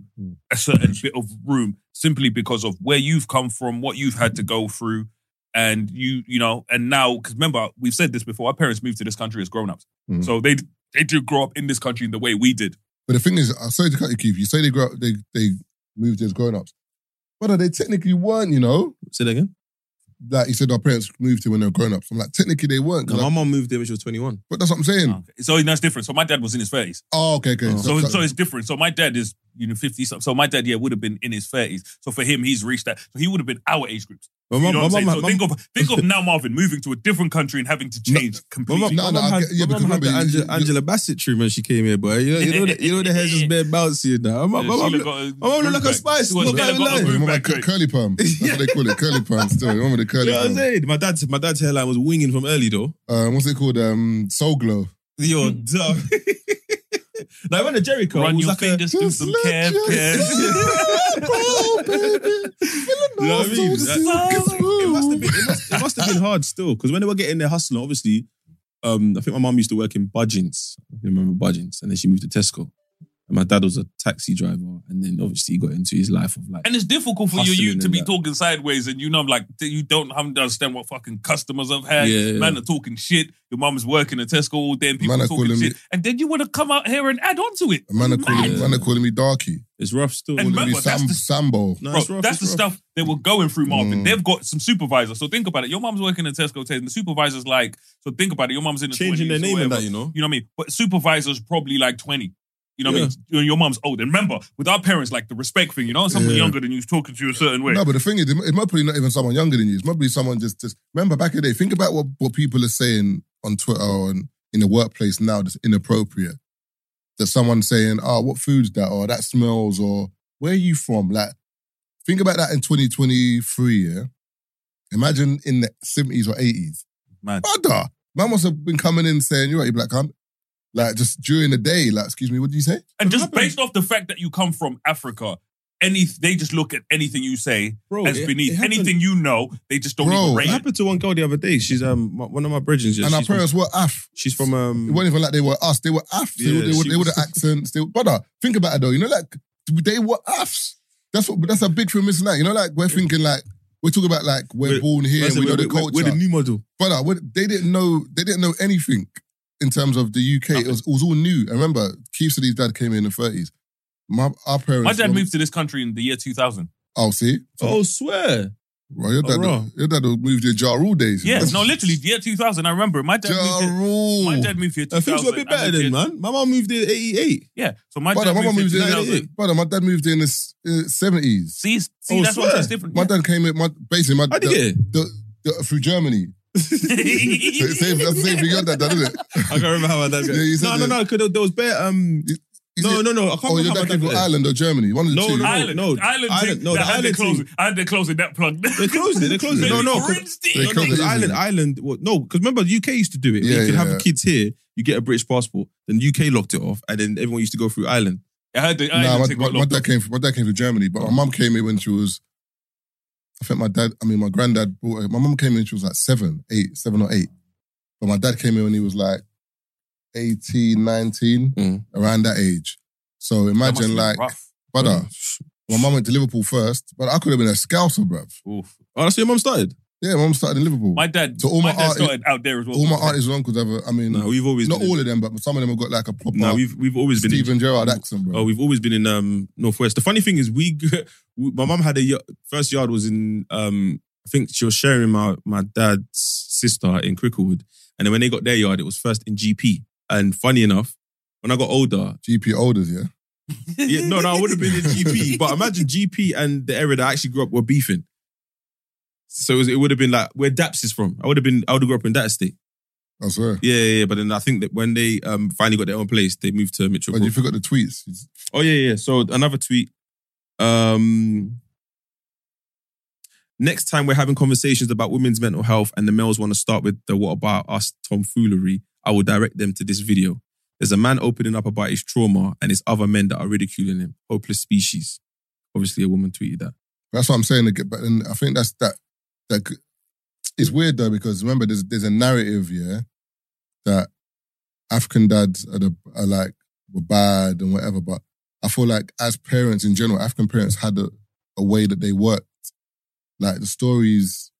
a certain bit of room simply because of where you've come from, what you've had to go through. And you, you know, and now, because remember, we've said this before, our parents moved to this country as grown ups. Mhm. So they, they did grow up in this country in the way we did. But the thing is, I say to cut you, Keith. You say they grow up, they they moved as grown ups, but they technically weren't. You know, Say that again. like you said, our parents moved here when they were grown ups. I'm like, technically they weren't. 'cause No, I- my mom moved there when she was 21. but that's what I'm saying. Okay. So that's different. So my dad was in his 30s. Oh, okay, okay. Oh. So, so it's different. So my dad is, you know, 50 something. So my dad, yeah, would have been in his 30s. So for him, he's reached that. So he would have been our age groups. My You mom, know what I'm saying? my So think of think of (laughs) now Marvin moving to a different country and having to change my completely. mom, No, my no, mom I had, yeah, my because mom had the remember, you- Angela, Angela Bassett treatment she came here, boy. You know, you know, the, you know the hair's just bare bouncy now. My, Yeah, my, mom, look look- a my mom look like a spice. back. Well, Not she gonna got a lie. groove Remember back, cur- great. curly perm. That's what they call it, curly perm. Still, remember the curly You know what I'm saying? My dad's my dad's hairline was winging from early though. Um, what's it called? Um, Soul Glo. Yo, dumb. (laughs) like when the Jericho Run your like a, fingers through Just some care. Oh, (laughs) baby. You know what I mean? It must have been it must, it must have been hard still because when they were getting their hustling, obviously, um, I think my mom used to work in Budgens. You remember Budgens, and then she moved to Tesco. And my dad was a taxi driver, and then obviously he got into his life of like. And it's difficult for you, Hustling you to be that. talking sideways, and you know, like you don't haven't understand what fucking customers have had. Yeah, yeah. Man are talking shit. Your mum's working at Tesco all day, and people Man are are talking shit, me- and then you want to come out here and add on to it. Man are calling, Yeah. man are calling me darky. It's rough still. And Calling me remember, that's the- Sambo. No, Bro, rough, that's the rough. stuff they were going through, Marvin. Mm. They've got some supervisors. So think about it. Your mom's working at Tesco, and the supervisor's like, so think about it. Your mom's in the Changing 20s their or name and that, you know. You know what I mean? But supervisor's probably like 20. You know what I mean? Your- mum's old. And remember, with our parents, like the respect thing, you know, someone younger than you is talking to you a certain way. No, but the thing is, it might be not even someone younger than you. It might be someone just, just remember back in the day. Think about what, what people are saying on Twitter or in, the workplace now that's inappropriate. That someone's saying, "Oh, what food's that?" or "That smells," or "Where are you from?" Like, think about that in 2023. Yeah, imagine in the 70s or 80s. Man. Brother, man must have been coming in saying, "You're right, you black cunt." Like just during the day, like, excuse me, what did you say? And just happened? based off the fact that you come from Africa, any they just look at anything you say Bro, as it- beneath it anything you know. They just don't Bro, even It rate it. happened to one girl the other day. She's um my- one of my brethren. Yeah, and our she's from- parents were af. She's from um. It wasn't even like they were us. They were af. They, Yeah, were, they, were, they were the (laughs) accents. They were, brother, think about it though. You know, like they were AFs. That's what. That's a big thing missing out. You know, like we're thinking like we're talking about like we're, We're- born here. Listen, we know we're, the we're- culture. we're the new model. brother, they didn't know. They didn't know anything in terms of the UK. It was, it was all new. And remember, Keith said his dad came in the thirties. My our parents. My dad were- moved to this country in the year 2000. Oh, see. So, Oh, swear. well, your dad. oh, raw. your dad moved here Ja Rule days. Yeah, no, (laughs) literally, the year 2000. I remember. My dad Ja moved here. Rule. My dad moved here Uh, 2000. things were a bit I better moved then, here- man. My mom moved in 88. Yeah, so my Brother, dad my mum moved moved here in. 2000. Brother, my dad moved in the seventies. See, see, Oh, that's what swear. that's different. My dad came in. My basically my did you get the, the, through Germany. So it's same, that's the same thing your dad done, isn't it? I can't remember how my dad got Yeah, you said No, no, that. no, because there was bare. Um, Is no, it- no, no. I can't Oh, remember your how dad my came from got it. Ireland or Germany? One of the No, two. no, Island, no, island, Island- thing, no, the I had to island close thing. it. I had to close it. That plug. They closed it. They closed it. (laughs) No, no. They No, closed no, it because. Ireland, Ireland, well, no, because remember the UK used to do it. Yeah, you could yeah, have kids here, you get a British passport, then the UK locked it off, and then everyone used to go through Ireland. I had the Nah, island my, thing my, got my locked dad came from my dad came from Germany, but my mum came in when she was. I think my dad. I mean, my granddad brought her. My mum came in she was like seven, eight, seven or eight. But my dad came in when he was like 18, 19, Mm. around that age. So That must have imagine like, rough. brother, my mum went to Liverpool first, but I could have been a scouser, bruv. Oof. Oh, that's where your mum started. Yeah, my mum started in Liverpool. My dad, So all my my dad art- started out there as well. all my aunties and uncles have a, I mean, No, we've always not been all of them, but some of them have got like a proper No, we've we've always been. in- Steven Gerrard accent, bro. Oh, we've always been in um northwest. The funny thing is, (laughs) we my mum had a y- first yard was in um I think she was sharing my my dad's sister in Cricklewood, and then when they got their yard, it was first in GP. And funny enough, when I got older, GP Olders, yeah. yeah, no, no, I would have been in GP. (laughs) But imagine GP and the area that I actually grew up were beefing. So it, was- it would have been like where Daps is from. I would have been. I would have grew up in that estate. I swear. Yeah, yeah, yeah. But then I think that when they um finally got their own place, they moved to Mitchell. But you forgot the tweets. Oh yeah, yeah. So another tweet. Um, next time we're having conversations about women's mental health and the males want to start with the "What about us?" tomfoolery, I will direct them to this video. There's a man opening up about his trauma and his other men that are ridiculing him. Hopeless species. Obviously, a woman tweeted that. That's what I'm saying. But then I think that's that. That c- it's weird though because remember, there's there's a narrative, yeah, that African dads are the are like were bad and whatever. But I feel like as parents in general, African parents had a, a way that they worked. Like the stories,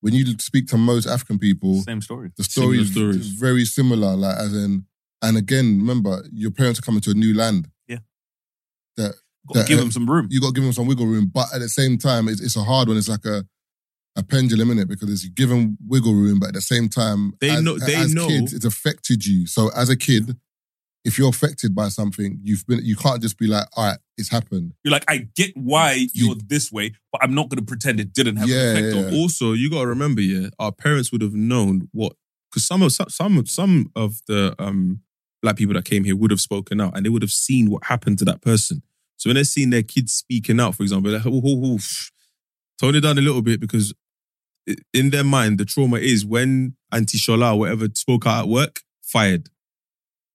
when you speak to most African people, Same story. the story is stories. very similar. Like as in, and again, remember your parents are coming to a new land. Got to that- give them some room. You got to give them some wiggle room, but at the same time, it's, it's a hard one. It's like a a pendulum in it because it's you give them wiggle room, but at the same time, They as, know- they as know- kids, it's affected you. So as a kid, if you're affected by something, you've been you can't just be like, all right, it's happened. You're like, I get why you're this way, but I'm not going to pretend it didn't have Yeah, an effect yeah. on. Also, you got to remember, yeah, our parents would have known what because some of some some some of the um black people that came here would have spoken out and they would have seen what happened to that person. So when they're seeing their kids speaking out, for example, they're like, oh, oh, oh, tone it down a little bit because i- in their mind, the trauma is when Auntie Shola whatever spoke out at work, fired.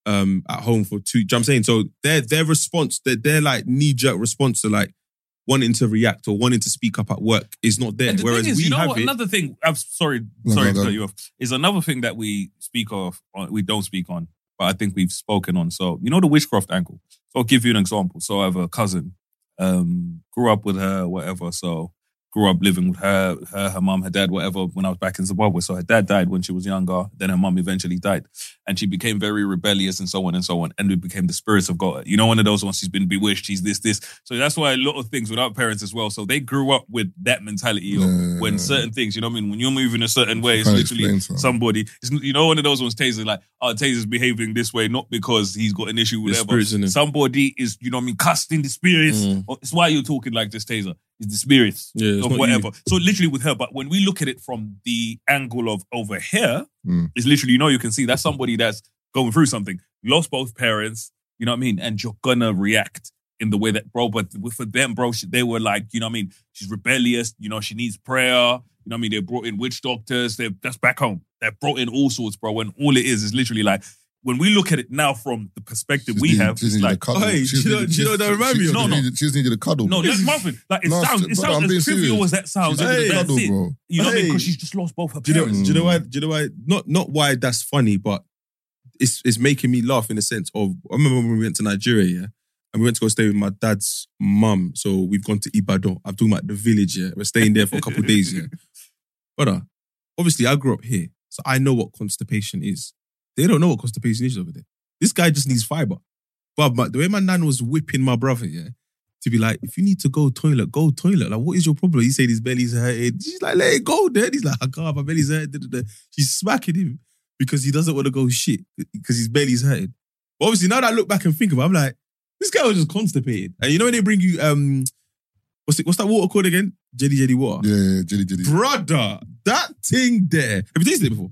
Um, at home for two. Do you know what I'm saying? So their their response, their, their like knee jerk response to like wanting to react or wanting to speak up at work is not there. And the Whereas thing is, we you know have what? it. Another thing, I'm sorry, No, sorry no, to cut you off, is another thing that we speak of, on, we don't speak on, but I think we've spoken on. So, you know, the witchcraft angle. So, I'll give you an example. So, I have a cousin, um, grew up with her, whatever. So, grew up living with her, her, her mum, her dad, whatever, when I was back in Zimbabwe. So, her dad died when she was younger. Then her mom eventually died. And she became very rebellious and so on and so on. And we became the spirits of God. You know, one of those ones, she's been bewitched, she's this, this. So, that's why a lot of things without parents as well. So, they grew up with that mentality of Yeah. when certain things, you know what I mean? When you're moving a certain way, it's literally somebody. It's, you know, one of those ones, Taser's like, oh, Taser's behaving this way, not because he's got an issue with whatever. Somebody is, you know what I mean, casting the spirits. Mm. It's why you're talking like this, Taser. It's the spirits Yeah, of whatever. you. So literally with her, but when we look at it from the angle of over here, Mm. it's literally, you know, you can see that's somebody that's going through something, lost both parents, you know what I mean? And you're gonna react in the way that, bro, but for them, bro, she- they were like, you know what I mean? She's rebellious, you know, she needs prayer. You know what I mean? They brought in witch doctors. They that's back home. They brought in all sorts, bro. And all it is is literally like when we look at it now from the perspective She's we needed- have, she's it's needed a like, cuddle. Hey, She's do you know- needed- do you know what that she's- remind me she's of? No, no. needed- She's needed a cuddle. no, that's nothing. Like it No, sounds, it sounds I'm being as trivial serious. as that sounds. She's At needed a end, cuddle, that's it. bro. You know what I mean? Hey. Because she's just lost both her Do you know? parents. Do you know why? Do you know why? Not not why that's funny, but it's it's making me laugh in the sense of I remember when we went to Nigeria, yeah, and we went to go stay with my dad's mum. So we've gone to Ibadan. I'm talking about the village. Yeah, we're staying there for a couple of days. Yeah, (laughs) brother. Obviously, I grew up here, so I know what constipation is. They don't know what constipation is over there. This guy just needs fiber. But the way my nan was whipping my brother, yeah, to be like, if you need to go toilet, go toilet. Like, what is your problem? He said his belly's hurting. She's like, let it go, then. He's like, I can't, my belly's hurting. She's smacking him because he doesn't want to go shit because his belly's hurting. But obviously, now that I look back and think about it, I'm like, this guy was just constipated. And you know when they bring you, um, what's it, what's that water called again? Jelly jelly water. Yeah, yeah, jelly, jelly. Brother, that thing there. Have you tasted it before?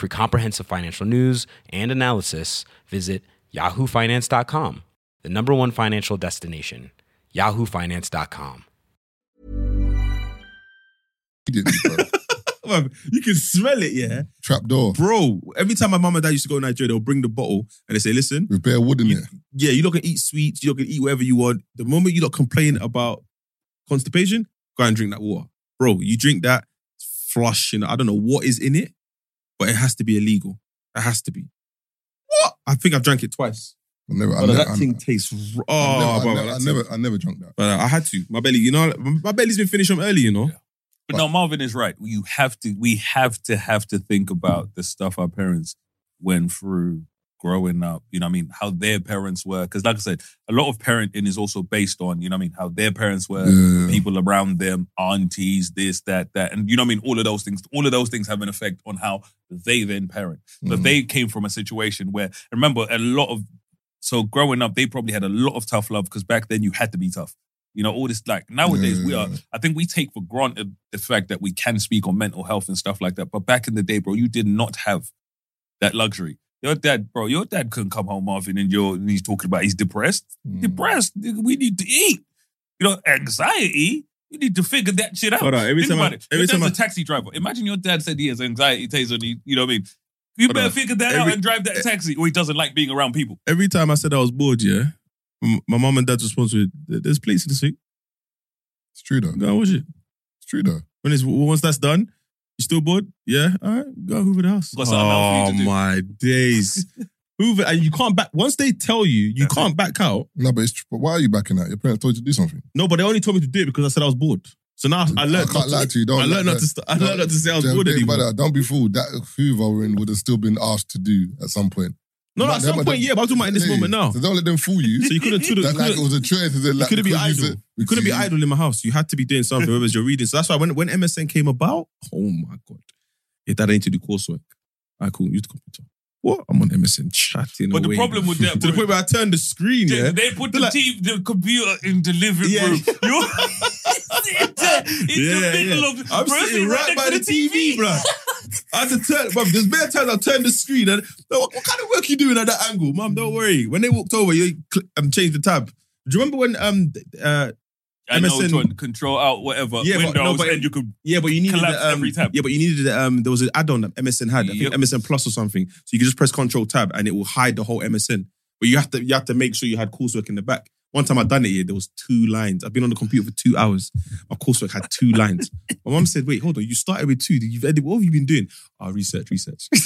For comprehensive financial news and analysis, visit yahoofinance.com, the number one financial destination, yahoofinance.com. bro. (laughs) Man, you can smell it, yeah. Trap door Bro, every time my mum and dad used to go to Nigeria, they'll bring the bottle and they say, listen, with bare wood in you, it. yeah, you lot can eat sweets, you lot can eat whatever you want. The moment you lot complain about constipation, go and drink that water. Bro, you drink that, flush, you know, I don't know what is in it, but it has to be illegal. It has to be. What? I think I've drank it twice. I never, I Brother, never, that I, thing tastes. r- Oh, I never, I brother, never, I that never, I never drunk that. But I had to. My belly, you know, my belly's been finished from early, you know. But no, Marvin is right. You have to. We have to have to think about the stuff our parents went through growing up. You know, what I mean, how their parents were. Because, like I said, a lot of parenting is also based on, you know, what I mean, how their parents were, Yeah. people around them, aunties, this, that, that, and you know, what I mean, all of those things. All of those things have an effect on how they then parent. So Mm. they came from a situation where, remember, a lot of so growing up, they probably had a lot of tough love because back then you had to be tough. You know, all this like nowadays we are. Yeah. I think we take for granted the fact that we can speak on mental health and stuff like that. But back in the day, bro, you did not have that luxury. Your dad, bro, your dad couldn't come home, Marvin, and you're and he's talking about he's depressed. Mm. Depressed. We need to eat. You know, anxiety. You need to figure that shit out. Hold on, every Think time I- it. every Your time I- a taxi driver. Imagine your dad said he has anxiety, Taser, and he, you know what I mean? You better on. figure that out and drive that taxi, or he doesn't like being around people. Every time I said I was bored, yeah, my mom and dad's response was, "There's plates in the sink. It's true though. Go watch it. It's true though. When it's once that's done, you still bored? Yeah, all right, go hoover the house. Got something else for Oh you to do. Oh, my days, (laughs) hoover, and you can't back. Once they tell you, you That's can't back out. No, but it's true. But why are you backing out? Your parents told you to do something. No, but they only told me to do it because I said I was bored. So now I learned. I not can't lie to you. Don't I learned not to. that- St- I learned not to say I was Don't bored think about anymore. that. Don't be fooled. That hoovering would have still been asked to do at some point. No, no, at some point, yeah, but I'm talking about in this Hey, moment now. So don't let them fool you. (laughs) So you couldn't. You That's like it was a choice. Is it like couldn't be because idle. said- You couldn't be idle in my house. You had to be doing something, whether it's your reading. So that's why when, when MSN came about, oh my God. Your dad ain't to do coursework. I cool, use the computer. What? I'm on MSN chatting. But the problem with (laughs) that, to the bro, point where I turned the screen, They- yeah. They put the, like- TV, the computer in the living Yeah. room. (laughs) You're in the middle of. I'm bro, sitting right next by to the TV, bro. I had to turn, bro. There's many times I turned the screen and what, what kind of work you doing at that angle, mum? Don't worry. When they walked over, you cl- um, changed the tab. Do you remember when um uh I know MSN to control out whatever Yeah, but- no, but- and you could. yeah, but you needed Collapse the, um, every tab. Yeah, but you needed the, um there was an add-on that MSN had. I think Yep. MSN Plus or something. So you could just press Control Tab and it will hide the whole MSN. But you have to you have to make sure you had coursework in the back. One time I done it here, there was two lines. I've been on the computer for two hours. My coursework had two lines. My mom said, "Wait, hold on. You started with two. You've edited. What have you been doing? Oh, research, research. (laughs)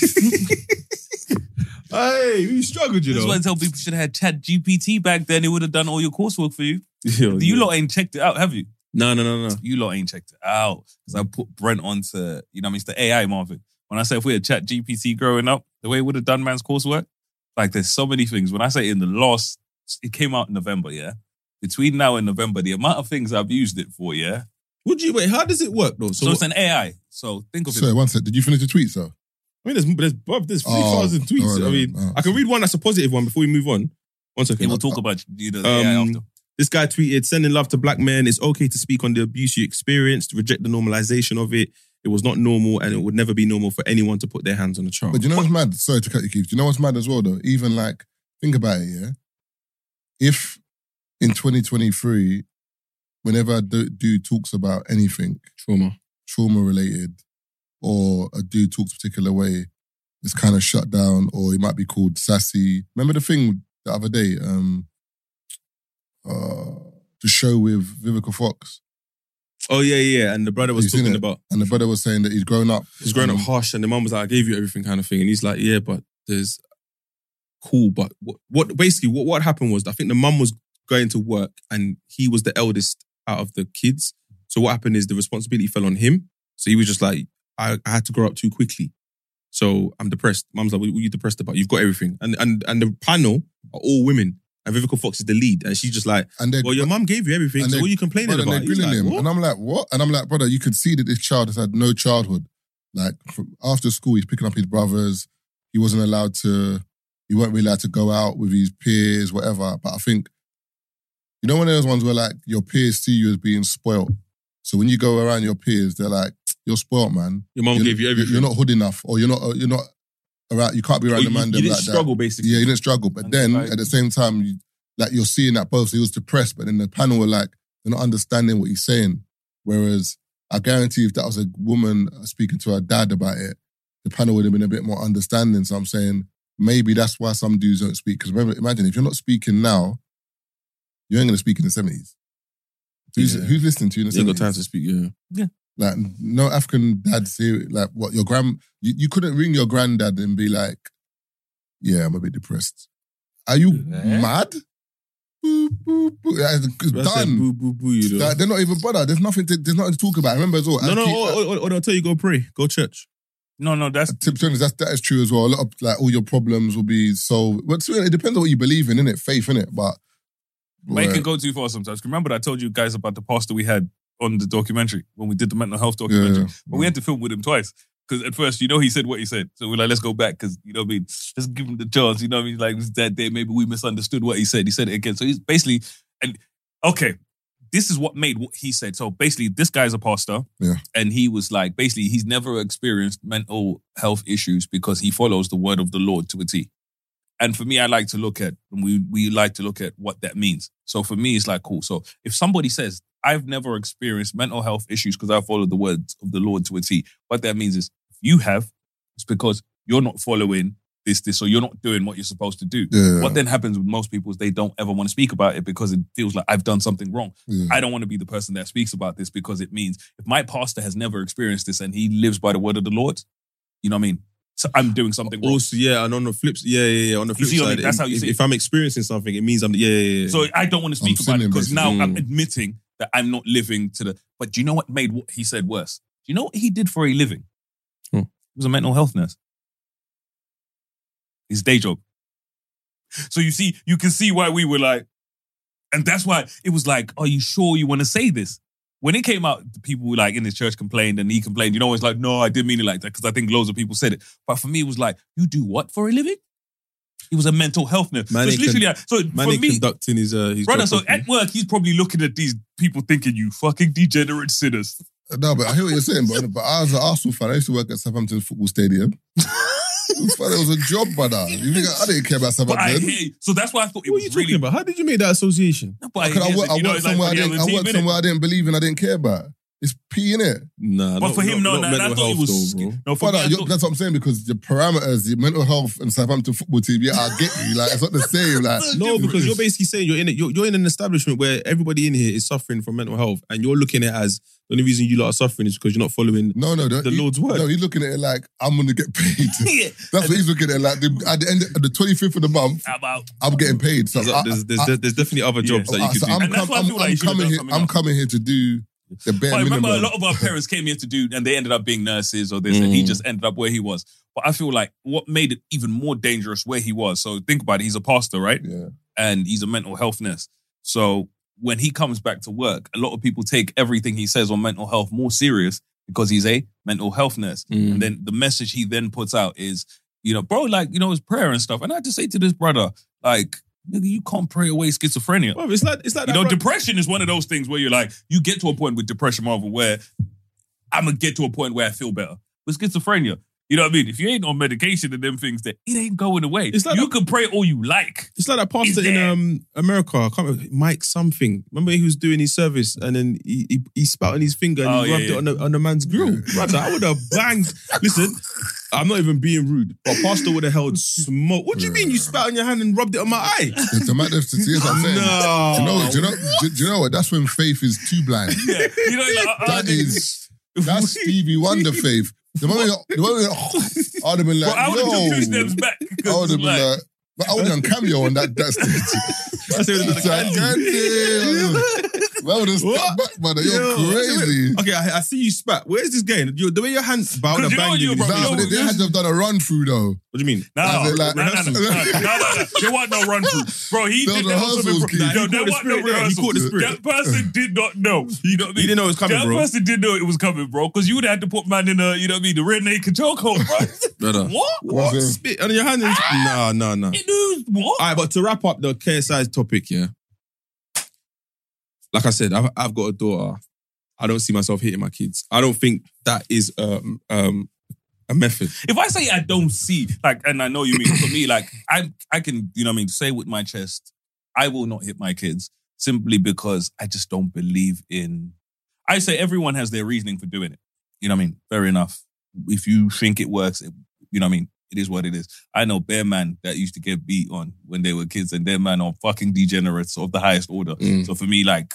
hey, you struggled, you That's know. why I tell people should have had Chat GPT back then. It would have done all your coursework for you. Yo, You yo. lot ain't checked it out, have you? No, no, no, no. You lot ain't checked it out. Because I put Brent onto, you know, what I mean, it's the AI Marvin. When I say if we had Chat GPT growing up, the way it would have done man's coursework, like there's so many things. When I say in the last, it came out in November, yeah. Between now and November, the amount of things I've used it for, yeah. Would you wait? How does it work though? So, So, it's an AI. So think of it. Sorry, one sec. Did you finish the tweet, sir? I mean, there's there's bruv, there's three Oh, thousand tweets. alright, I mean, alright, I can read one that's a positive one before we move on. One second. Okay, we'll talk about you know, the AI Um, after. This guy tweeted, sending love to black men. It's okay to speak on the abuse you experienced, reject the normalization of it. It was not normal and it would never be normal for anyone to put their hands on a child. But do you know what's mad? Sorry to cut you, Keith. Do you know what's mad as well, though? Even like, think about it, yeah? If in 2023, whenever a du- dude talks about anything Trauma. trauma related or a dude talks a particular way, it's kind of shut down or he might be called sassy. Remember the thing the other day, um, uh, the show with Vivica Fox? Oh, yeah, yeah. And the brother was talking about, And the brother was saying that he's grown up. he's growing up harsh and the mum was like, I gave you everything kind of thing. And he's like, yeah, but there's cool. But what, what basically, what, what happened was, I think the mum was going to work and he was the eldest out of the kids. So what happened is the responsibility fell on him. So he was just like, I, I had to grow up too quickly. So I'm depressed. Mum's like, what, what are you depressed about? You've got everything. And and and the panel are all women. And Vivica Fox is the lead. And she's just like, And they're, well, your mum gave you everything. And So what are you complaining brother, and about? they're He's grilling like, him. what? And I'm like, what? And I'm like, brother, you could see that this child has had no childhood. Like after school, he's picking up his brothers. He wasn't allowed to, he weren't really allowed to go out with his peers, whatever. But I think, you know, one of those ones where like your peers see you as being spoilt. So when you go around your peers, they're like, you're spoilt, man. Your mum You're- gave you everything. You're not hood enough, or you're not, uh, you're not around, you can't be Or around you, the man you them didn't like that. struggle, basically. Yeah, you didn't struggle. But And then like- at the same time, you, like you're seeing that both. So he was depressed, but then the panel were like, they're not understanding what he's saying. Whereas I guarantee if that was a woman speaking to her dad about it, the panel would have been a bit more understanding. So I'm saying maybe that's why some dudes don't speak. Because remember, imagine if you're not speaking now, you ain't going to speak in the 70s. Who's, Yeah. who's listening to you in the You 70s? ain't got time to speak, yeah. Yeah. Like no African dads here. Like what your grand, you, you couldn't ring your granddad and be like, "Yeah, I'm a bit depressed." Are you Eh? mad? boo, boo, boo. That is it's That's a done. boo boo boo. You know. They're not even brother. There's nothing to there's nothing to talk about. I Remember as well. no, I no. keep- Or, or, or they'll tell you go pray, go church. No, no, that's to be honest, that's that is true as well. A lot of like all your problems will be solved. But to be honest, it depends on what you believe in, innit? Faith, innit? But But it can go too far sometimes. Remember, I told you guys about the pastor we had on the documentary when we did the mental health documentary. Yeah. But we had to film with him twice. Because at first, you know, he said what he said. So we're like, let's go back because, you know what I mean? Let's give him the chance. You know what I mean? Like, it that day, maybe we misunderstood what he said. He said it again. So he's basically, and okay, this is what made what he said. So basically, this guy's a pastor. Yeah. And he was like, basically, he's never experienced mental health issues because he follows the word of the Lord to a T. And for me, I like to look at, and we we like to look at what that means. So for me, it's like cool. So if somebody says, I've never experienced mental health issues because I follow the words of the Lord to a T, what that means is if you have, it's because you're not following this, this, or you're not doing what you're supposed to do. Yeah. What then happens with most people is they don't ever want to speak about it because it feels like I've done something wrong. Yeah. I don't want to be the person that speaks about this because it means if my pastor has never experienced this and he lives by the word of the Lord, you know what I mean? So I'm doing something wrong. Also, yeah, and on the flip, yeah, yeah, yeah. On the flip what I side, mean? That's how you if, see if I'm experiencing something, it means I'm. Yeah, yeah, yeah. So I don't want to speak I'm about it because now basically. I'm Mm. admitting that I'm not living to the. But do you know what made what he said worse? Do you know what he did for a living? Hmm. He was a mental health nurse. His day job. So you see, you can see why we were like, and that's why it was like, are you sure you want to say this? When it came out, the people were like in his church complained and he complained. You know, it's like, no, I didn't mean it like that because I think loads of people said it. But for me, it was like, you do what for a living? He was a mental health nurse. Man, so literally like, so man, for me, conducting his uh, his Brother, so properly. at work, he's probably looking at these people thinking, you fucking degenerate sinners. No, but I hear what you're saying. But, but I was an Arsenal fan. I used to work at Southampton Football Stadium. (laughs) it was fun. It was a job, brother. (laughs) You think I, I didn't care about But I hear you. So that's why I thought it what are was you talking really. about? How did you make that association? But I, Because I, work. I worked somewhere I didn't. I worked somewhere I didn't believe in. I didn't care about. It's P in it. Nah, But not- for him, no, not- no, not I mental thought it health was. though, bro. No, for me, I thought- that's what I'm saying because the parameters, the mental health and Southampton football team, yeah, I get you. Like it's not the (laughs) same. Like No, because you're basically saying you're in it. You're, you're in an establishment where everybody in here is suffering from mental health, and you're looking at it as the only reason you lot are suffering is because you're not following. no, no, The he- Lord's word. No, he's looking at it like I'm gonna get paid. (laughs) Yeah. That's what he's looking at. Like the, at the end of the 25th of the month, About I'm getting paid. So I, There's, there's, I- there's definitely other jobs that you I- could so do. I'm, And that's com- why I I'm, feel like I'm he should've coming done here. something I'm else. coming here to do the bare But I minimum. remember a lot of our parents came here to do, and they ended up being nurses or this, and he Mm. just ended up where he was. But I feel like what made it even more dangerous where he was. So think about it. He's a pastor, right? yeah. and he's a mental health nurse. So when he comes back to work, a lot of people take everything he says on mental health more serious because he's a mental health nurse. Mm. And then the message he then puts out is, you know, bro, like, you know, his prayer and stuff. And I had to say to this brother, like, nigga, you can't pray away schizophrenia. Well, it's like it's like You know, bro- depression is one of those things where you're like, you get to a point with depression, Marvel, where I'm gonna get to a point where I feel better. With schizophrenia, you know what I mean? If you ain't on medication and them things, that it ain't going away. It's like you that- can pray all you like. It's like that pastor in um America. I can't remember Mike something. Remember he was doing his service and then he he, he spat on his finger and Oh, he yeah, rubbed yeah. it on the on the man's grill. (laughs) Brother, I would have banged. Listen, I'm not even being rude, but pastor would have held smoke. What do you mean you spat on your hand and rubbed it on my eye? It's a matter of see what I'm saying. No. Do you know? Do you know? Do, do you know what? That's when faith is too blind. Yeah, you know, like, uh, That is that's Stevie Wonder faith. The moment, the moment, I'd have been like, I would have took two steps back. I would have been like, but I would have done cameo on that that stage. I said it was It's like, candy. I would have What? back, brother. You're Yo, crazy. Okay, I, I see you spat. Where's this going? You, the way your hands bowed 'Cause and you banged you, you. bro, Nah, they, they had to have done a run through though. What do you mean? No, I no, like, no, no, no, no, no, no. There wasn't no run through, bro. He There did that also rehearsals, before. kid. Yo, there the wasn't no spirit there. He caught the spirit. That person did not know. You know what I mean? He didn't know it was coming, that bro. That person didn't know it was coming, bro. Because you would have had to put man in a, you know what I mean, the rear naked chokehold, bro. Brother. what? What? it? Spit on your hand? And... Nah, nah, nah. It is what? All right, but to wrap up the KSI topic, yeah. Like I said, I've, I've got a daughter. I don't see myself hitting my kids. I don't think that is um, um, a method. if I say I don't see, like, and I know you mean for me, (coughs) like, I I can, you know what I mean, say with my chest, I will not hit my kids simply because I just don't believe in. I say everyone has their reasoning for doing it. You know what I mean? Fair enough. If you think it works, it, you know what I mean? It is what it is. I know bear man that used to get beat on when they were kids, and their man are fucking degenerates of the highest order. Mm. So for me, like,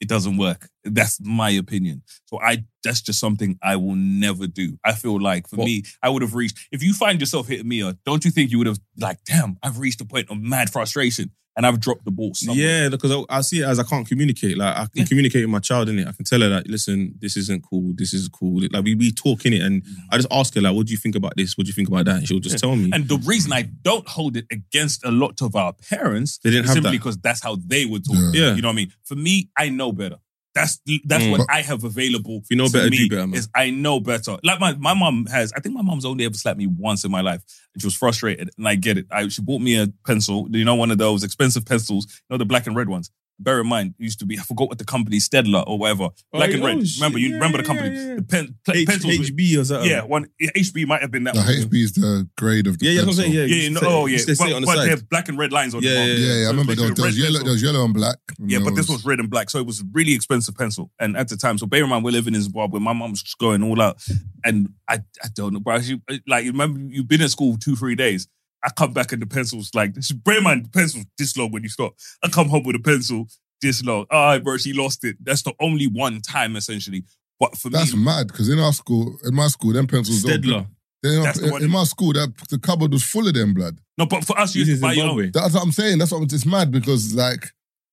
it doesn't work. That's my opinion. So I that's just something I will never do. I feel like for Well- me, I would have reached if you find yourself hitting me, don't you think you would have like, damn, I've reached a point of mad frustration. And I've dropped the ball somewhere. Yeah, because I, I see it as I can't communicate. Like I can Yeah. communicate with my child in it. I can tell her that, listen, this isn't cool. This is cool. Like we we talk in it, and I just ask her like, what do you think about this? What do you think about that? And she'll just tell me. And the reason I don't hold it against a lot of our parents They didn't is have simply that. because that's how they would talk. Yeah. Yeah. You know what I mean? For me, I know better. That's that's Mm. what I have available. you know to better, me do better, man. Is I know better. Like my my mom has. I think my mom's only ever slapped me once in my life, and she was frustrated. And I get it. I, she bought me a pencil. You know, one of those expensive pencils. You know, the black and red ones. Bear in mind, it used to be. I forgot what the company Staedtler or whatever. Oh, black and oh, red. shit. Remember, you Yeah, remember the company. yeah, yeah. The pen pe- H- pencils. HB or something. yeah, one HB might have been that. The one. HB is the grade of the Yeah, yeah, that's I'm pencil. saying. Yeah, Yeah, you no, say- oh yeah, they but, on the but they side. have black and red lines on Yeah, the bottom. yeah, Yeah, yeah, I remember it's there was, there was red yellow, there was yellow and black. and Yeah, there but this was red and black, so it was a really expensive pencil. And at the time, so bear in mind, we're living in Zimbabwe. Where my mom's just going all out, and I, I don't know, bro. She, like, remember, you've been in school two, three days. I come back and the pencil's like, this. bear in mind, the pencil's this long when you stop. I come home with a pencil this long. All right, bro, she lost it. That's the only one time, essentially. But for That's me, mad because in our school, in my school, them pencils. they were- Staedtler. they- That's the in, one- in my school, that the cupboard was full of them blood. no, but for us, you This used is buy your own. That's what I'm saying. That's what I'm, it's mad because like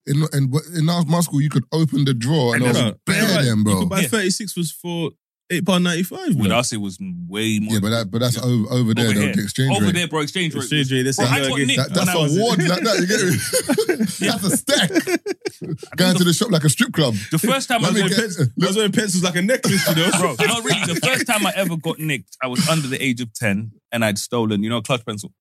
in in in our, my school, you could open the drawer and, And there was Bro, bare right, them, You bro. could buy Yeah. 36 was for £8.95. With bro. us, it was way more. Yeah, but that but that's over over there. Over though, here. the exchange Over rate. there, bro, exchange rate. Exchange rate, that's Bro. I Yeah, got That, when that's I was a ward like that. You get me? (laughs) that's a stack. Going to the shop like a strip club. The first time I Let me was get- Pencils- I was wearing pencils like a necklace, you know? bro. No, really. The first time I ever got nicked, I was under the age of ten, and I'd stolen, you know, a clutch pencil.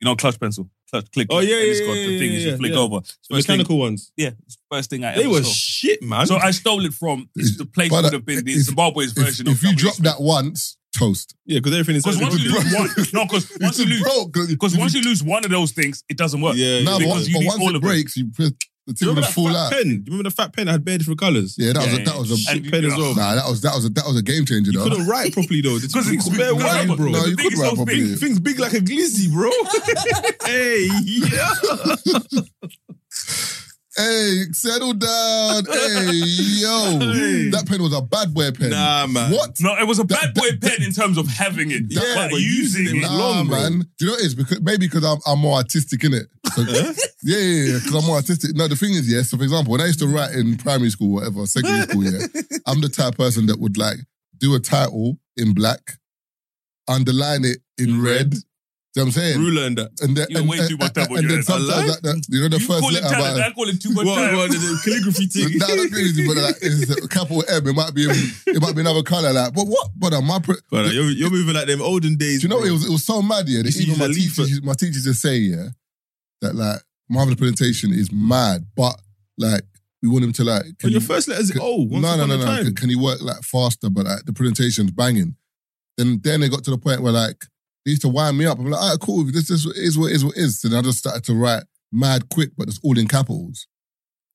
You know, clutch pencil. Clutch, click. Oh, yeah, and it's yeah, got yeah, the thing yeah, you yeah, flick yeah. over. The First thing, mechanical ones. yeah, first thing I They ever were saw. shit, man. So I stole it from it's the place But, would have been the if- Zimbabwe's If, version if of you drop that once, toast. yeah, because everything is Because once you lose one, no, because (laughs) once you lose, broke. because once you lose one of those things, it doesn't work. Yeah, no, yeah, but because once, you but need once all it of it. breaks, you press, the Do thing you would remember have fall fat out. pen? Do you remember the fat pen that had bare different colours? Yeah, that was a that was a. Shit pen as well. nah. That was that was a that was a game changer You though. couldn't write properly though. The Because (laughs) it's was bare because- wide, bro. No, you could write properly. big. Things big like a glizzy, bro. (laughs) hey, yeah. (laughs) Hey, settle down. hey, yo, that pen was a bad boy pen. Nah, man. What? No, it was a That- bad boy pen in terms of having it. Yeah, but, but using using it. it Nah, long, bro. man. Do you know what it is? Because maybe because I'm, I'm more artistic in it. So, yeah, yeah, yeah. Because I'm more artistic. No, the thing is, yeah. So, for example, when I used to write in primary school, whatever, secondary school, yeah, (laughs) I'm the type of person that would like do a title in black, underline it in red. Do you know what I'm saying? Ruler and that. And then, You're and, way too much time on your head. that, that, you know, the You first call it letter talent, I call it too much What, time. the calligraphy (laughs) thing? That's not crazy, but like, it's a capital M. It might be, it might be another color. Like, but what? But uh, my, pre- But uh, you're, you're moving like them olden days. do you know bro. it was? It was so mad, yeah. That even my the teachers, my teachers just say, yeah, that like Marvin presentation is mad, but like we want him to like. He- your first letters, can- oh, once no, no, no, no. Can, can he work like faster? But like the presentation's banging. Then then they got to the point where like they used to wind me up. I'm like, all right, cool. This is is what is what is. And I just started to write mad quick, but it's all in capitals.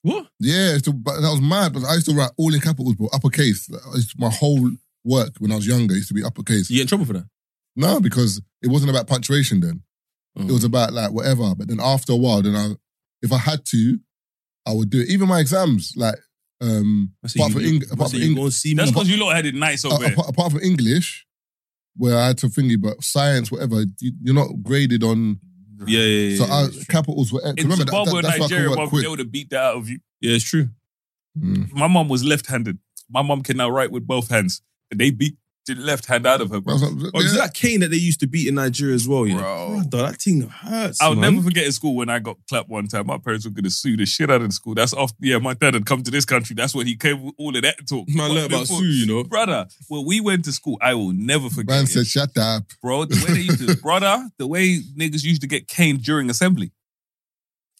What? Yeah, but that was mad. But I used to write all in capitals, but uppercase. It's my whole work when I was younger used to be uppercase. You get in trouble for that? No, because it wasn't about punctuation then. Oh. It was about like whatever. But then after a while, then I, if I had to, I would do it. Even my exams, like um, apart from Eng- I apart from you Eng- go and see me. That's because you lot had it nice over uh, apart, apart from English, where I had to thingy, but science, whatever, you, you're not graded on. Yeah, yeah, yeah. so yeah, I, it's true. capitals were. In remember that, Zimbabwe that, or that's why I Nigeria, can bro, work quick. they would have beat that out of you. yeah, it's true. Mm. My mom was left-handed. My mom can now write with both hands. And they beat the left hand out of her, bro. was like, Oh, is that cane that they used to beat in Nigeria as well? Yeah, Bro. Brother, that thing hurts. I'll man. never forget in school when I got clapped one time. My parents were going to sue the shit out of the school. That's off. Yeah, my dad had come to this country. That's when he came with all of that talk. Man, learn about Sue, you know. Brother, when we went to school, I will never forget. Man it. said, "Shut up." bro. The way they used to, (laughs) brother, the way niggas used to get caned during assembly.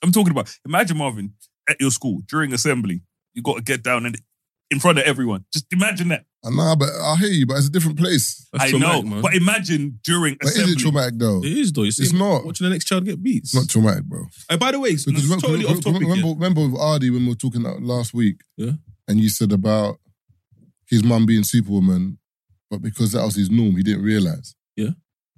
I'm talking about. Imagine Marvin at your school during assembly. You got to get down and in front of everyone. Just imagine that. Uh, I know, but I hear you, but it's a different place. That's I know, traumatic, man. but imagine during But is assembly. it traumatic though? it is though. You see, It's not. watching the next child get beat. It's not traumatic, bro. Hey, by the way, it's Because remember, totally off topic. remember, yeah. remember with Ardy when we were talking that last week, Yeah. and you said about his mum being Superwoman, but because that was his norm, he didn't realize. Yeah.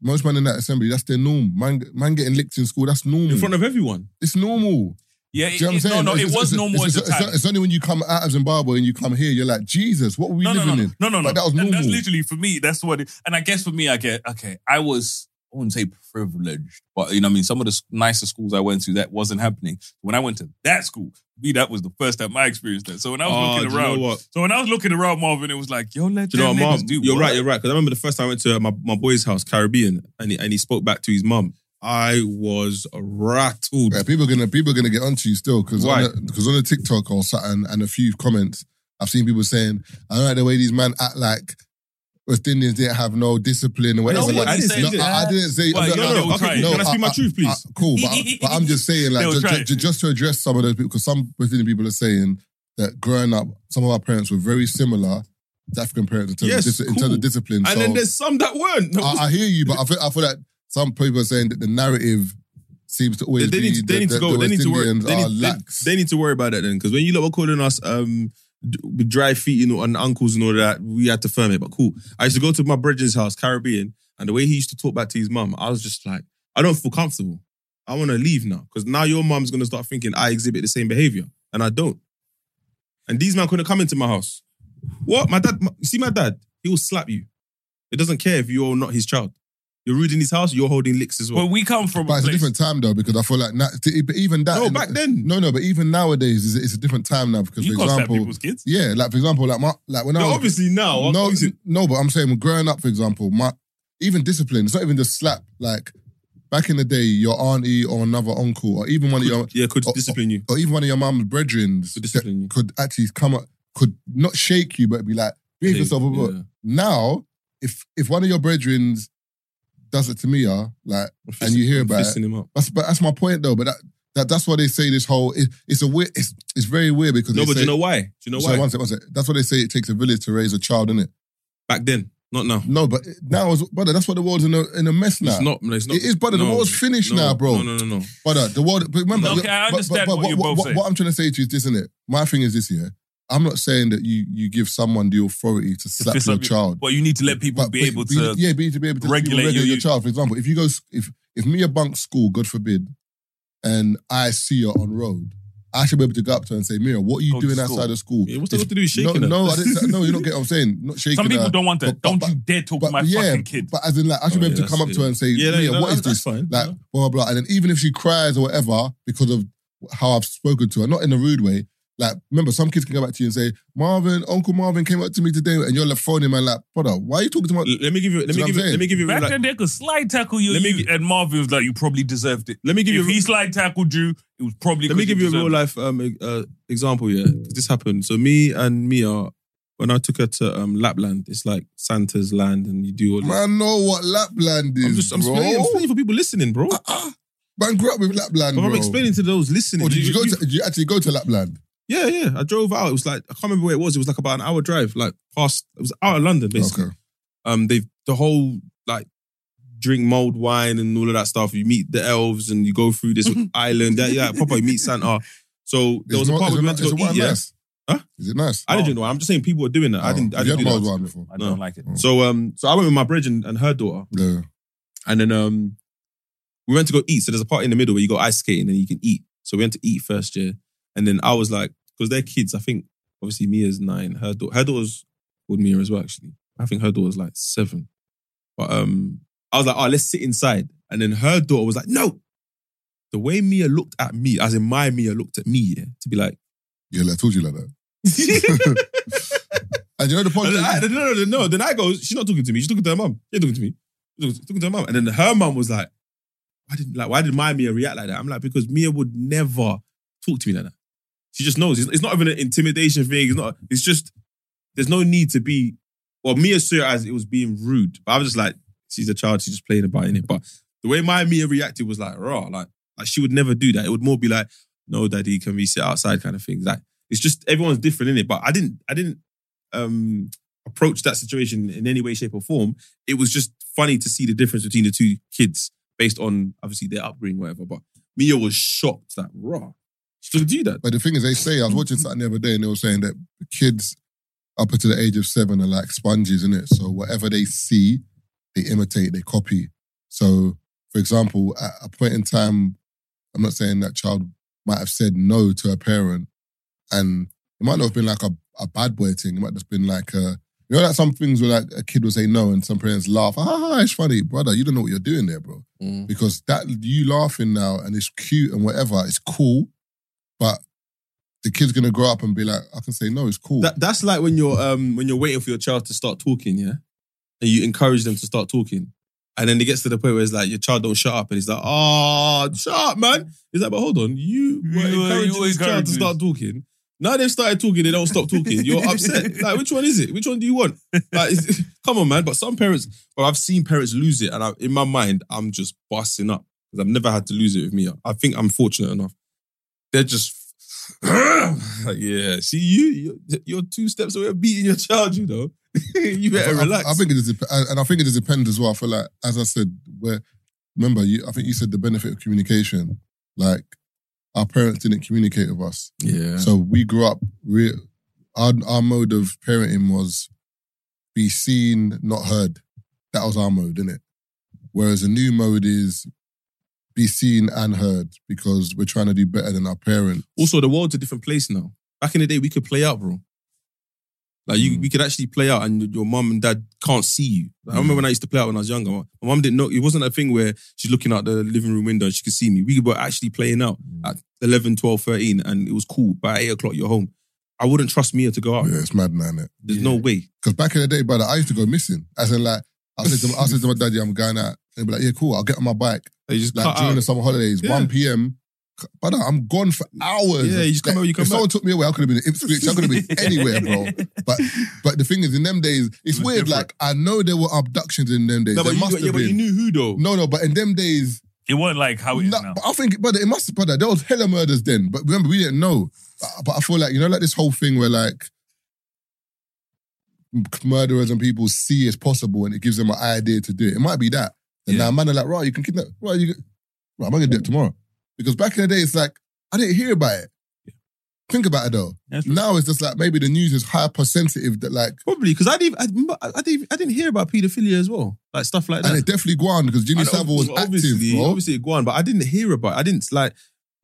Most men in that assembly, that's their norm. Man, man getting licked in school, that's normal. in front of everyone. it's normal. Yeah, Do it, you know what I'm it- saying? no, no, It's- it was it's- normal it's, at the it's- time. It's only when you come out of Zimbabwe and you come here, you're like, Jesus, what were we no, no, living no, in? no, no, no. Like, that was And that's normal. literally for me. That's what. It, and I guess for me, I get okay. I was I wouldn't say privileged, but you know, what I mean, some of the s- nicer schools I went to, that wasn't happening. When I went to that school, me, that was the first time I experienced that. So when I was Oh, looking do you know around, what? so when I was looking around, Marvin, it was like, yo, let Do you know them what, niggas mom? do. You're what? right. You're right. Because I remember the first time I went to uh, my, my boy's house, Caribbean, and he, and he spoke back to his mum. I was rattled. Yeah, people are gonna people are gonna get onto you still because Why? because on, the TikTok or something and a few comments, I've seen people saying, "I don't like the way these men act like West Indians didn't have no discipline or whatever." No, like, I didn't say no. I, I didn't say. Well, no, you know, no, they okay, no, Can I speak my I- truth, please? I- cool, but, (laughs) but I'm just saying, like, They will ju- try ju- it. ju- just to address some of those people, because some West Indian people are saying that growing up, some of our parents were very similar to African parents in terms, Yes, of, dis- in terms of discipline. And so then there's some that weren't. I, I hear you, but I feel, I feel like some people are saying that the narrative seems to always they, they be need to, they the- need to go. the They need to worry. They are need, they, lax. they need to worry about that then, because when you lot were calling us um, with dry feet you know, and uncles and all that, we had to firm it. But cool. I used to go to my brethren's house, Caribbean, and the way he used to talk back to his mum, I was just like, I don't feel comfortable. I want to leave now because now your mum's gonna start thinking I exhibit the same behavior, and I don't. And these men couldn't come into my house. What? My dad? My, see my dad? He will slap you. It doesn't care if you're not his child. You're rude in his house. You're holding licks as well. Well, we come from But a it's a place. different time though, because I feel like na- t- but even that. no, back then. No, no, but even nowadays, it's, it's a different time now. Because You for can't slap example, people's kids. yeah, like for example, like my like when I No, was obviously now. no, obviously- no, but I'm saying when growing up, for example, my even discipline. It's not even just slap. Like back in the day, your auntie or another uncle, or even one of your, yeah, could Oh, discipline you. or even one of your mum's brethren, Could discipline you. could actually come up, could not shake you, but be like, behave yourself. blah, blah, blah. Yeah. Now, if if one of your brethren does it to me, uh, like, and you hear about it, him up. that's but that's my point though. But that, that that's why they say this whole it, it's a weird it's it's very weird because No, they but do say, you know why? Do you know Sorry, why? one sec, one sec. That's why they say it takes a village to raise a child, innit? Back then, not now. No, but now, is- brother, that's what the world's in a in a mess now. It's not. no, It's not. It is, brother. The no, world's finished no, now, bro. No, no, no, no. Brother, the world. But remember, Okay, I but- understand but, what you're both what, saying. what I'm trying to say to you is this, isn't it? My thing is this here. I'm not saying that you you give someone the authority to slap your child. But you need to let people But- be but able to. yeah, be to be able to regulate regulate you- your child. For example, if you go if if Mia bunks school, God forbid, and I see her on road, I should be able to go up to her and say, Mia, what are you Go doing outside of school? Yeah, what's that If- got to do with no, shaking her? no, I didn't, (laughs) no, you're not getting what I'm saying. Not shaking Some people her. don't want that. but- but- don't but- you dare talk to my yeah, fucking kid. but as in like, I should Oh, be able yeah, to come up that's- to her and say, Yeah, no, Mia, no, what is that's this? fine. Like, blah, blah, blah. And then even if she cries or whatever because of how I've spoken to her, not in a rude way, like, remember, some kids can go back to you and say, Marvin, Uncle Marvin came up to me today and you're left phoning man like, brother, why are you talking to my... Let me give you. Let me give you. Let me give you. Back like- then, they could slide tackle you, Let me you- and Marvin was like, "You probably deserved it." Let me give If you. he slide tackled you, it was probably. Let me 'cause give you a real life um, uh, example. Yeah, 'Cause this happened. So me and Mia, when I took her to um, Lapland, it's like Santa's land, and you do all. This. Man, know what Lapland is, I'm just. I'm bro. explaining, I'm explaining for people listening, bro. Uh-uh. Man grew up with Lapland, But bro. I'm explaining to those listening. Oh, did you, go you- to, did you actually go to Lapland? Yeah, yeah. I drove out. It was like I can't remember where it was. It was like about an hour drive, like past. It was out of London, basically. Okay. Um, they the whole like drink mulled wine and all of that stuff. You meet the elves and you go through this (laughs) island. Yeah, yeah, proper. You meet Santa. So there was Is a it part not- where we is went it to go is it eat. Yeah, nice? Huh? Is it nice? I didn't drink wine. I'm just saying people were doing that. I Oh, didn't. I have didn't you do had mulled wine before? I don't like it. So um, so I went with my brethren and her daughter, Yeah. and then um, we went to go eat. So there's a part in the middle where you go ice skating and you can eat. So we went to eat first, yeah. And then I was like, because they're kids. I think obviously Mia's nine. Her daughter, her daughter's called Mia as well. Actually, I think her daughter's like seven. But um, I was like, oh, let's sit inside. And then her daughter was like, no. The way Mia looked at me, as in my Mia looked at me, yeah, to be like, Yeah, like, I told you like that. (laughs) And you know the point? Then I, no, no, no, no. Then I go, she's not talking to me. She's talking to her mum. She's talking to me. She's talking to her mum. And then her mum was like, why did like why did my Mia react like that? I'm like, because Mia would never talk to me like that. She just knows. It's, not even an intimidation thing. It's not. It's just there's no need to be. Well, Mia saw as it was being rude, but I was just like, she's a child. She's just playing about in it. But the way my Mia reacted was like raw. Like like she would never do that. It would more be like, no, daddy, can we sit outside? Kind of thing. Like it's just everyone's different in it. But I didn't. I didn't um approach that situation in any way, shape, or form. It was just funny to see the difference between the two kids based on obviously their upbringing, whatever. But Mia was shocked that raw. She could do that. But the thing is, they say I was (laughs) watching something the other day, and they were saying that kids up until the age of seven are like sponges, in it. So whatever they see, they imitate, they copy. So, for example, at a point in time, I'm not saying that child might have said no to a parent, and it might not have been like a, a bad boy thing. It might have just been like a You know, like some things where like a kid will say no, and some parents laugh. Ah, it's funny, brother. You don't know what you're doing there, bro. Mm. Because that you laughing now and it's cute and whatever, it's cool. But the kid's gonna grow up and be like, I can say no, it's cool. That, that's like when you're um when you're waiting for your child to start talking, yeah, and you encourage them to start talking, and then it gets to the point where it's like your child don't shut up, and he's like, "Oh, shut up, man." He's like, "But hold on, you were You were- encouraging you were this child to start talking. Now they've started talking, they don't stop talking. You're (laughs) upset. Like, which one is it? Which one do you want? Like, it's- (laughs) come on, man. But some parents, well, I've seen parents lose it, and I, in my mind, I'm just busting up because I've never had to lose it with me. I think I'm fortunate enough. They're just. (clears throat) like, yeah, see you, you're, you're two steps away from beating your child. You know, (laughs) you better I, I- relax. I, think it is, and I think it just depends as well. I feel like, as I said, where remember, you, I think you said the benefit of communication. Like our parents didn't communicate with us, yeah, so we grew up. Re- our our mode of parenting was be seen, not heard. That was our mode, didn't it? Whereas a new mode is be seen and heard because we're trying to do better than our parents. Also, the world's a different place now. Back in the day, we could play out, bro. Like you, Mm. we could actually play out, and your mum and dad can't see you. Like, I remember Mm. when I used to play out when I was younger. My mum didn't know. It wasn't a thing where she's looking out the living room window and she could see me. We were actually playing out Mm. at 11, 12, 13, and it was cool. By eight o'clock, you're home. I wouldn't trust Mia to go out. Yeah, it's mad man. innit? There's no way. Because back in the day, brother, I used to go missing. As in, like, I said to, I said to my daddy, I'm going out. And he'd be like, yeah, cool, I'll get on my bike. They just Like, cut during out. the summer holidays, Yeah. 1 p.m. But I'm gone for hours. Yeah, you just come Like, over, you come If someone back. took me away, I could have been in Ipswich. I could have been (laughs) anywhere, bro. But but the thing is, in them days, it's It was weird. different. Like, I know there were abductions in them days. No, there but, you, must yeah, have but you been. knew who though. No, no, but in them days, It wasn't like how it is no, now. but I think, brother, it must, brother, there was hella murders then. But remember, we didn't know. But, but I feel like, you know, like this whole thing where like murderers and people see it's possible and it gives them an idea to do it. It might be that. And Yeah. now man are like, right, you can kidnap, right, you can, right, I'm gonna do it tomorrow. Because back in the day, it's like, I didn't hear about it. Think about it though. That's. Now it's just like maybe the news is hypersensitive that like, Probably because I didn't. I, I didn't. I didn't hear about paedophilia as well, like stuff like that. and it definitely go on because Jimmy Savile was obviously, active, bro. Obviously, it go on, but I didn't hear about. it. I didn't like.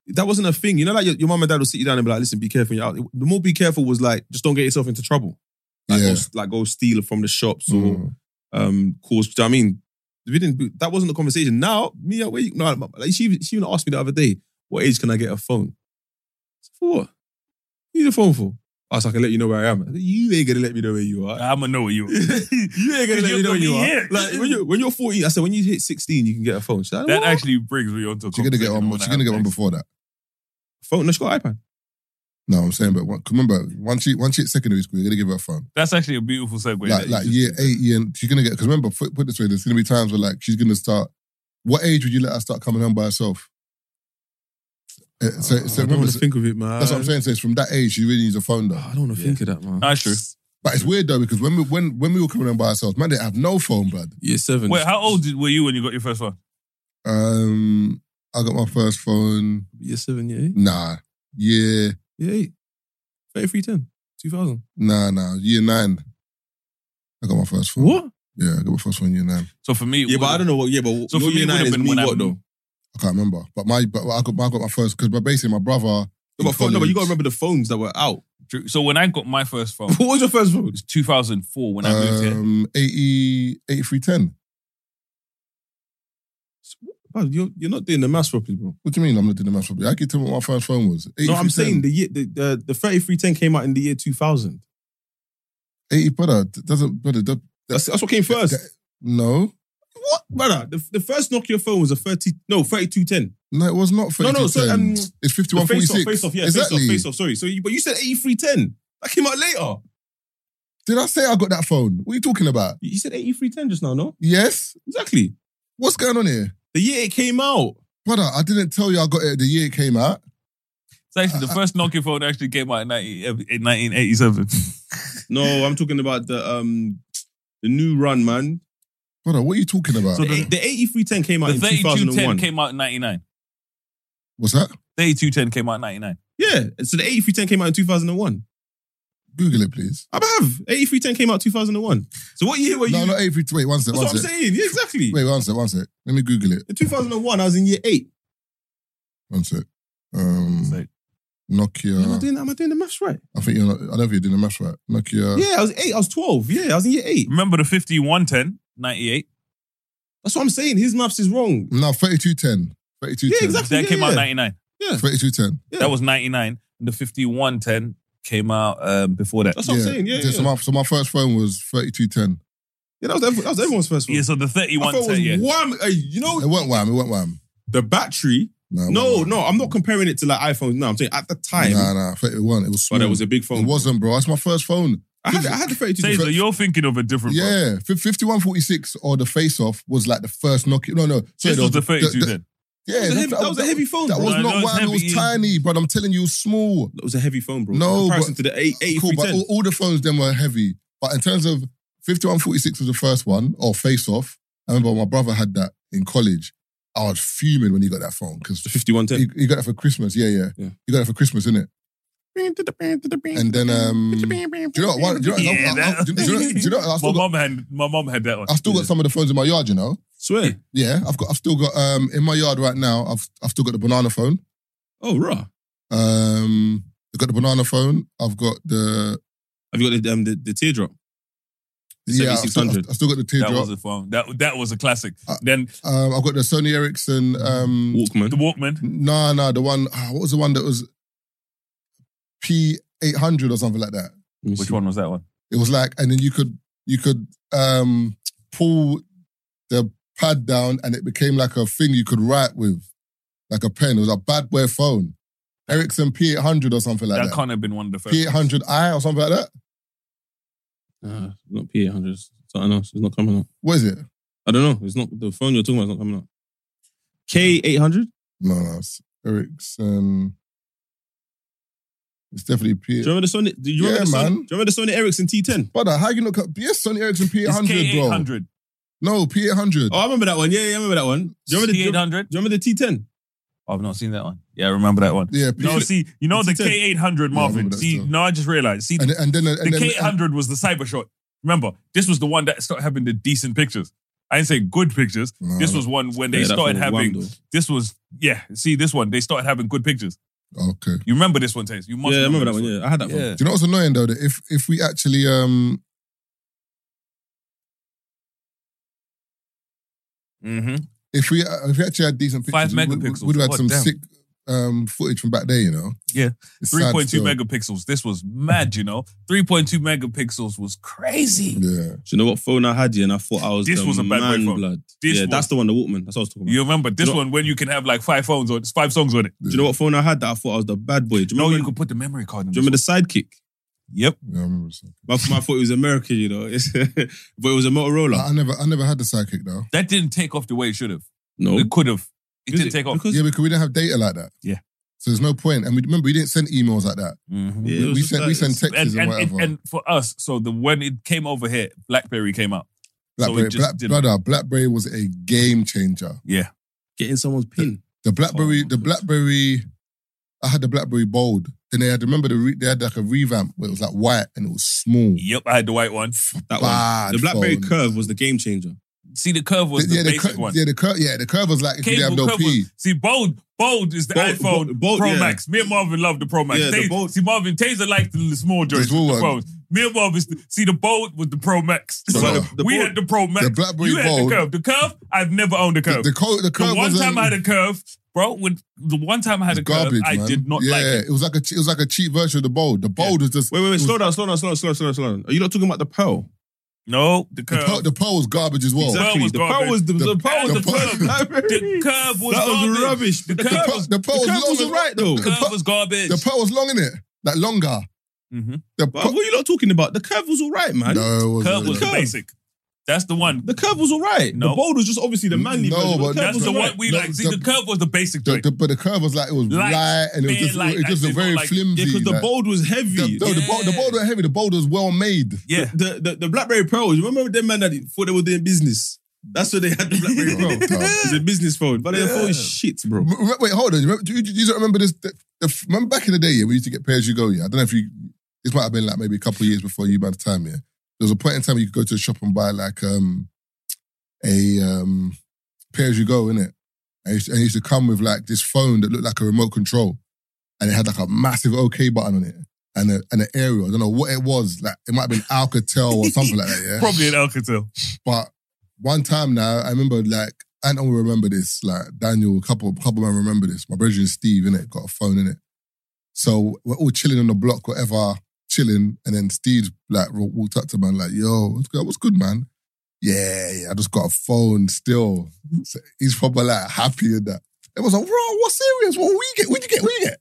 That wasn't a thing. You know, like your, your mom and dad will sit you down and be like, "Listen, be careful." You're out. The more be careful was like, just don't get yourself into trouble. Like, Yeah. go, like go steal from the shops or Mm. um cause. you know what I mean, we didn't. That wasn't the conversation. Now, me, where you, no, like she, she even asked me the other day, "What age can I get a phone?" I said, For what? What you need a phone for? I was like, I can let you know where I am. I said, you ain't gonna let me know where you are. I'm gonna know where you. (laughs) Are. you ain't gonna let me know where you be are. Like when you're when you're 14, I said when you hit 16, you can get a phone. She's like, That "What?" actually brings me onto. a She's gonna get one. wanna She's gonna get one before that. phone. No, she got iPad. No, I'm saying, but one- remember, once she once she hit secondary school, you're gonna give her a phone. That's actually a beautiful segue. like like year did eight, year. She's gonna get because remember, put, put this way, there's gonna be times where like she's gonna start. What age would you let her start coming home by herself? Uh, so, so I don't remember, want to think of it, man. that's what I'm saying. So it's from that age she really needs a phone though. I don't want to Yeah. think of that, man. That's true. But it's weird though because when we when when we were coming home by ourselves, man, they have no phone, blood. Year seven. Wait, how old did- were you when you got your first phone? Um, I got my first phone. Year seven, year eight. Nah, year Year eight. 3310. 2000. nah nah year nine. I got my first phone. What? Yeah, I got my first phone year nine. So for me, it Yeah, but I don't know what. Yeah, but So your for me, year it nine would've is been me when I what though? I can't remember, but my but I got I got my first because basically my brother. No, but, phone, no, but you got to remember the phones that were out. True. So when I got my first phone, it (laughs) What was your first phone? was 2004 when I moved here. um, 80, 8310. Bro, you're, you're not doing the maths properly, bro. What do you mean I'm not doing the math properly? I can tell you what my first phone was. No, I'm saying the year the, the, the 3310 came out in the year 2000. 80, brother, doesn't, brother, that, That's, that's what came first. that- no. What, brother? The, the first Nokia phone was a 30, no, 3210. No, it was not No, no, so, um, it's The face off, face off, yeah, exactly. face off, face off. Sorry. So, you, but you said 8310. That came out later. Did I say I got that phone? What are you talking about? You said 8310 just now, no? Yes. Exactly. What's going on here? The year it came out. Brother, I didn't tell you I got it the year it came out. It's actually the first Nokia phone actually came out in 90 in 1987. (laughs) No, I'm talking about the um the new run, man. Brother, what are you talking about? So The, the 8310 came out The in 3210 2001. came out in 99. What's that? 3210 came out in 99. yeah, so the 8310 came out in 2001. Google it, please. I have 8310 came out 2001. So what year were you? No, not 83. Wait, one sec, That's one what I'm sec. saying. Yeah, exactly. Wait, one sec, one sec. Let me Google it. In 2001, I was in year eight. One sec. Um, Sec. Nokia. Am I doing, am I doing the maths right? I think you're not. I don't think you're doing the maths right. Nokia. Yeah, I was eight. I was 12. Yeah, I was in year eight. Remember the 5110, 98? That's what I'm saying. His maths is wrong. No, 3210. 3210. Yeah, exactly. That yeah, came out 99. Yeah. 3210. Yeah. That was 99. And the 5110 came out um, before that. That's what I'm saying. Yeah, So, yeah. my, so my first phone was 3210. Yeah, that was, every- that was everyone's first one. Yeah, so the I thought it 3110, was yeah. wham. Hey, you know, It went wham. It went wham. the battery. No, it No, went no, I'm not comparing it to like iPhones. No, I'm saying at the time, Nah, nah. 31. It was small. but it was a big phone. It wasn't, bro. That's my first phone. I had, I had the 32. Taser, you're thinking of a different phone. Yeah, Fi- 5146 or the face off was like the first Nokia. No, no. Sorry, This was the the- 3210. Yeah, That was a heavy- that was a heavy phone, That bro. was No, not that was wham. It was heavy. tiny, but I'm telling you, it was small. That was a heavy phone, bro. No, In comparison but- to the 8, Cool, but all, all the phones then were heavy. But in terms of 5146 was the first one, or face off. I remember my brother had that in college. I was fuming when he got that phone because the 5110. he, he got it for Christmas. Yeah, yeah, Yeah. He got it for Christmas, innit? And then, um, do you know what? One, do you know, Yeah, I- I- that- do you know- (laughs) do you know? I My still got, mom had my mom had that one. I still got some of the phones in my yard. You know? Swear. Yeah, I've got. I've still got. Um, in my yard right now. I've. I've still got the banana phone. Oh, raw. Um, I've got the banana phone. I've got the. Have you got the, um, the, the teardrop? The Yeah, I've still, 7600. I've still got the teardrop. that teardrop. was a phone. That that was a classic. Uh, then Um, I've got the Sony Ericsson. Um, Walkman. the Walkman. no, no, the one. ah, what was the one that was P eight hundred or something like that? Let me Which see. one was that one? It was like, and then you could you could um pull the pad down, and it became like a thing you could write with, like a pen. It was a bad boy phone, Ericsson P eight hundred or something like that that. can't have been one of the first. P eight hundred I or something like that. Uh, not P800. It's Something else. It's not coming up. What is it? I don't know. It's not the phone you're talking about. Is not coming up. K800. No, no, it's Ericsson. It's definitely P. Do P. you remember the Sony? Do you remember Yeah, the Sony? man. Do you remember the Sony Ericsson T10? Brother, how you look up? Yes, Sony Ericsson P eight It's hundred, bro. K800. No, P eight hundred. Oh, I remember that one. Yeah, yeah, I remember that one. Do you remember the? Do you remember the T10? Oh, I've not seen that one. Yeah, I remember that one. Yeah, P- No, see, you know the It's a K800 Marvin. remember that see, still. no, I just realized. See, and and then and the then K800 was the cyber shot. Remember, this was the one that started having the decent pictures. I didn't say good pictures. No. This was one when they Yeah, started having. wham, though. This was yeah. See this one. They started having good pictures. okay. You remember this one, Taze? You must. Yeah, I remember that this one. Yeah, I had that Yeah. one. Do you know what's annoying though? That if if we actually um Mm-hmm. if we if we actually had decent pictures, Five we- we- megapixels. we'd have had some damn. sick um footage from back there. You know. Yeah. It's Three sad point two still. megapixels. This was mad. You know, three point two megapixels was crazy. Yeah. Do you know what phone I had? Yeah, and I thought I was This the was a bad man phone. blood. This yeah, was- that's the one, the Walkman. That's what I was talking about. You remember this You know- one when you can have like five phones or five songs on it. Do you know what phone I had that I thought I was the bad boy? Do you No, remember? you could put the memory card in. do you remember this the sidekick? One. Yep. Yeah, I remember. So. My, my thought it was American, you know, (laughs) It's- but it was a Motorola. I, I never I never had the sidekick though. That didn't take off the way it should have. no, It could have. It Is didn't take off. Because Yeah, because we didn't have data like that. Yeah. So there's no point. And we remember we didn't send emails like that. Mhm. Yeah, it was we just sent we like- sent texts and, and, and, whatever. and, and for us, so the when it came over here, BlackBerry came out. so Blackberry, it just Black, didn't- brother, BlackBerry was a game changer. Yeah. getting someone's pin. The BlackBerry, Oh, the God. BlackBerry, I had the BlackBerry Bold. Then they had remember the re, they had like a revamp where it was like white and it was small. Yep, I had the white one. That Bad one. The BlackBerry phone. Curve was the game changer. See, the curve was the, yeah, basic cur- one. yeah, the curve, yeah, the curve was like if you have no curve P. was- see, bold, bold is the Bold- iPhone bold- bold, Pro yeah. Max. Me and Marvin love the Pro Max. Yeah, the Taser- bold- see, Marvin Taser liked the small joints, small with the one. phones. Me and Marvin, see, the bold was the Pro Max. So So the- the we bold- had the Pro Max. the BlackBerry you had Bold- the curve. The curve, I've never owned a The, curve. the, co- the The, one was time I had a curve, bro. When the one time I had a curve, garbage, I man. did not like. yeah, like it. was like a che- it was like a cheap version of the Bold. The Bold was just Wait, wait, wait. it was- Slow down, slow down, slow down, slow down, slow down, slow down. Are you not talking about the Pearl? No, the The curve. Pearl, the Pearl was garbage as well. Exactly. the Pearl was the, the, The- Pearl was the the, Pearl- first the curve was that was rubbish. The The curve, The was, the Pearl the was curve long. was as- alright though. the The curve Pearl- was garbage. The Pearl was long in it, like longer. hmm The But Pearl, what are you not talking about? The curve was alright, man. no, it wasn't. Curve was the Curve. basic. That's the one. The curve was alright. No. The bold was just obviously the manly No, version. but the curve That's was the alright. one we No, like. See, the- the curve was the basic The, joint. the, but the curve was like it was Light, light and it was bare just, light, it was just a actually, very like- flimsy. Yeah, because the like- bold was heavy. the, no, the, bold, the bold were heavy. The bold was well made. yeah. The, the the BlackBerry Pro. You remember them man that thought they were doing business? That's what they had the BlackBerry (laughs) Pro. It's a business phone, but their phone is shit, bro. M- m- Wait, hold on. You, remember, do you, do you don't remember this? The, the, remember back in the day, yeah, we used to get pay as you go. Yeah, I don't know if you. This might have been like maybe a couple of years before you man's time. Yeah, there was a point in time where you could go to a shop and buy like um a um pay as you go in it. And it used, to, and it used to come with like this phone that looked like a remote control, and it had like a massive OK button on it and a, and an aerial. I don't know what it was. Like it might have been Alcatel or something like that. Yeah. (laughs) Probably an Alcatel. But one time now, I remember like Anton will remember this. Like Daniel, a couple couple men remember this. My brother and Steve in it got a phone in it. So we're all chilling on the block, whatever, chilling, and then Steve like walked up to man like, "Yo, what's good? What's good, man?" Yeah, yeah, I just got a phone still. So he's probably like happy in that. It was like, bro, what's serious? What we get? What you get? What you get?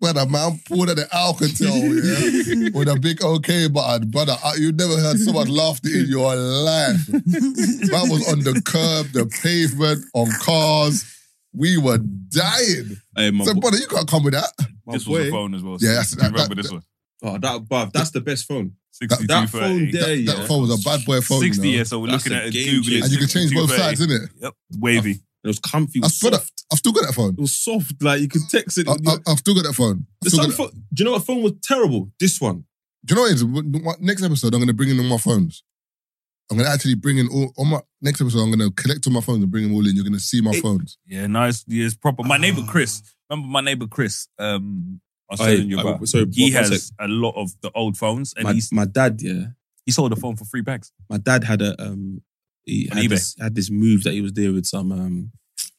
Brother, man, pulled at the Alcatel, yeah, (laughs) with a big OK button. Brother, uh, you never heard so much laughter in your life. That was on the curb, the pavement, on cars. We were dying. Hey, my So, bo- brother, you can't come with that. my This boy. was a phone as well. Yeah, that's- that- remember that- this one. Oh, that, bruv, that's the best phone. 62, that phone 30. there- That, yeah. that phone was a bad boy phone. 60, you know? yeah, so we're That's looking a at it, game Google changer. And you can change both 62, sides, 30. innit? Yep, wavy. It was comfy. It I've was still, got, soft. I've still got that phone. It was soft. Like you could text it. I, I, I've still got that phone. I've the still some got that- phone, do you know what phone was terrible? This one. Do you know what it is? What- what- Next episode, I'm going to bring in all my phones. I'm going to actually bring in all, all my. Next episode, I'm going to collect all my phones and bring them all in. You're going to see my It- phones. Yeah, nice. Yeah, it's proper. My neighbor Ah. Chris. Remember my neighbor Chris? Um, Was Hey, you about. sorry, he one- has a lot of the old phones, and My, he's, my dad, yeah. he sold a phone for three bags. My dad had a um he On had eBay. this, had this move that he was there with some um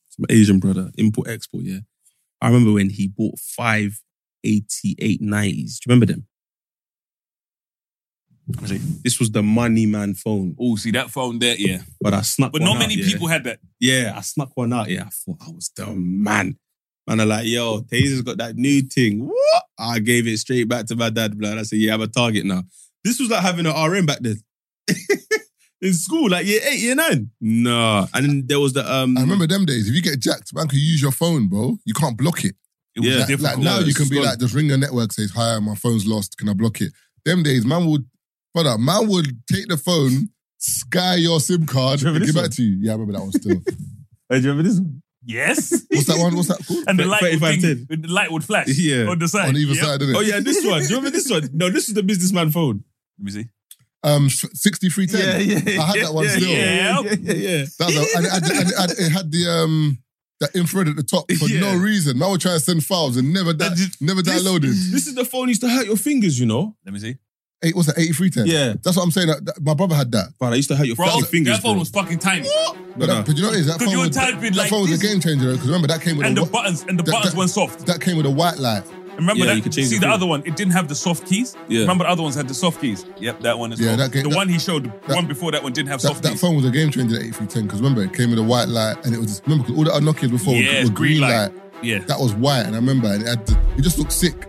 some Asian brother, import export, yeah. I remember when he bought five 88 90s. Do you remember them? This was the money man phone. Oh, see that phone there? Yeah, But I snuck but one not out, many yeah. people had that. Yeah, I snuck one out. Yeah, I thought I was the man. Man, I like, yo, Taser's got that new thing. What? I gave it straight back to my dad, blood. I said, yeah, I'm a target now. This was like having an RM back then. (laughs) In school, like year eight, year nine. Nah. And then there was the um I remember them days. If you get jacked, man, can use your phone, bro. You can't block it. It Yeah. Like, like now, you can be gone. like, just ring the network, says, "Hi, my phone's lost. Can I block it?" Them days, man would, brother, man would take the phone, sky your SIM card, you and give this back to you. Yeah, I remember that one still. (laughs) Hey, do you remember this one? Yes. (laughs) What's that one? What's that called? And the light, would 3510. ding, the light would flash Yeah. on the side. On either Yep. side, didn't it? Oh yeah, this one. Do you remember this one? No, this is the businessman phone. Let me see. Um, sixty-three ten. yeah. yeah, I had that one yeah, still. Yeah, yeah, yeah. yeah. That was a, and, it had, and it, had, it had the um the infrared at the top for Yeah. no reason. Man would try to send files and never da- That just- never This- downloaded. This is the phone used to hurt your fingers, you know? Let me see. Eight what's that? Eighty-three ten. Yeah. That's what I'm saying. That, that- my brother had that. But I used to hurt your Bro, fucking fingers. that phone bro. was fucking tiny. But, that, but you know what it is? That 'Cause phone you were was, typing that like phone was a this. game changer because remember that came with And a, the whi- buttons and the that- buttons that- weren't soft. that came with a white light. Remember Yeah, that? you could change See the the thing. other one? It didn't have the soft keys. Yeah. Remember the other ones had the soft keys. Yep, that one as Yeah, well. that game- the that- one he showed, the that- one before that one didn't have That, soft that keys. phone was a game changer. the Eighty three ten because remember it came with a white light and it was remember 'cause all the other Nokia's before Yeah, were, were green green light. light. Yeah. That was white and I remember and it had the, it just looked sick.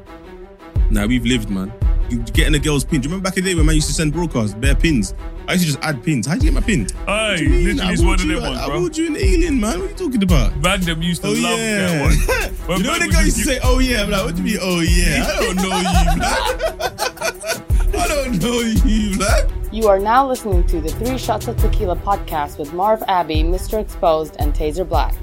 Nah, we've lived, man. You getting a girl's pin. Do you remember back in the day when man used to send broadcasts, bare pins? I used to just add pins. How'd you get my pin? Hey, What do you mean? literally I it's one of you- them ones, I bro. you an alien, man. What are you talking about? Magnum used to Oh love yeah. that (laughs) one. When you know when Magnum the guy used just to say, "Oh yeah," I'm like, "What do you mean? Oh yeah." (laughs) I don't know you, man. (laughs) I don't know you, man. You are now listening to the Three Shots of Tequila podcast with Marv Abbey, Mr. Exposed, and Taser Black.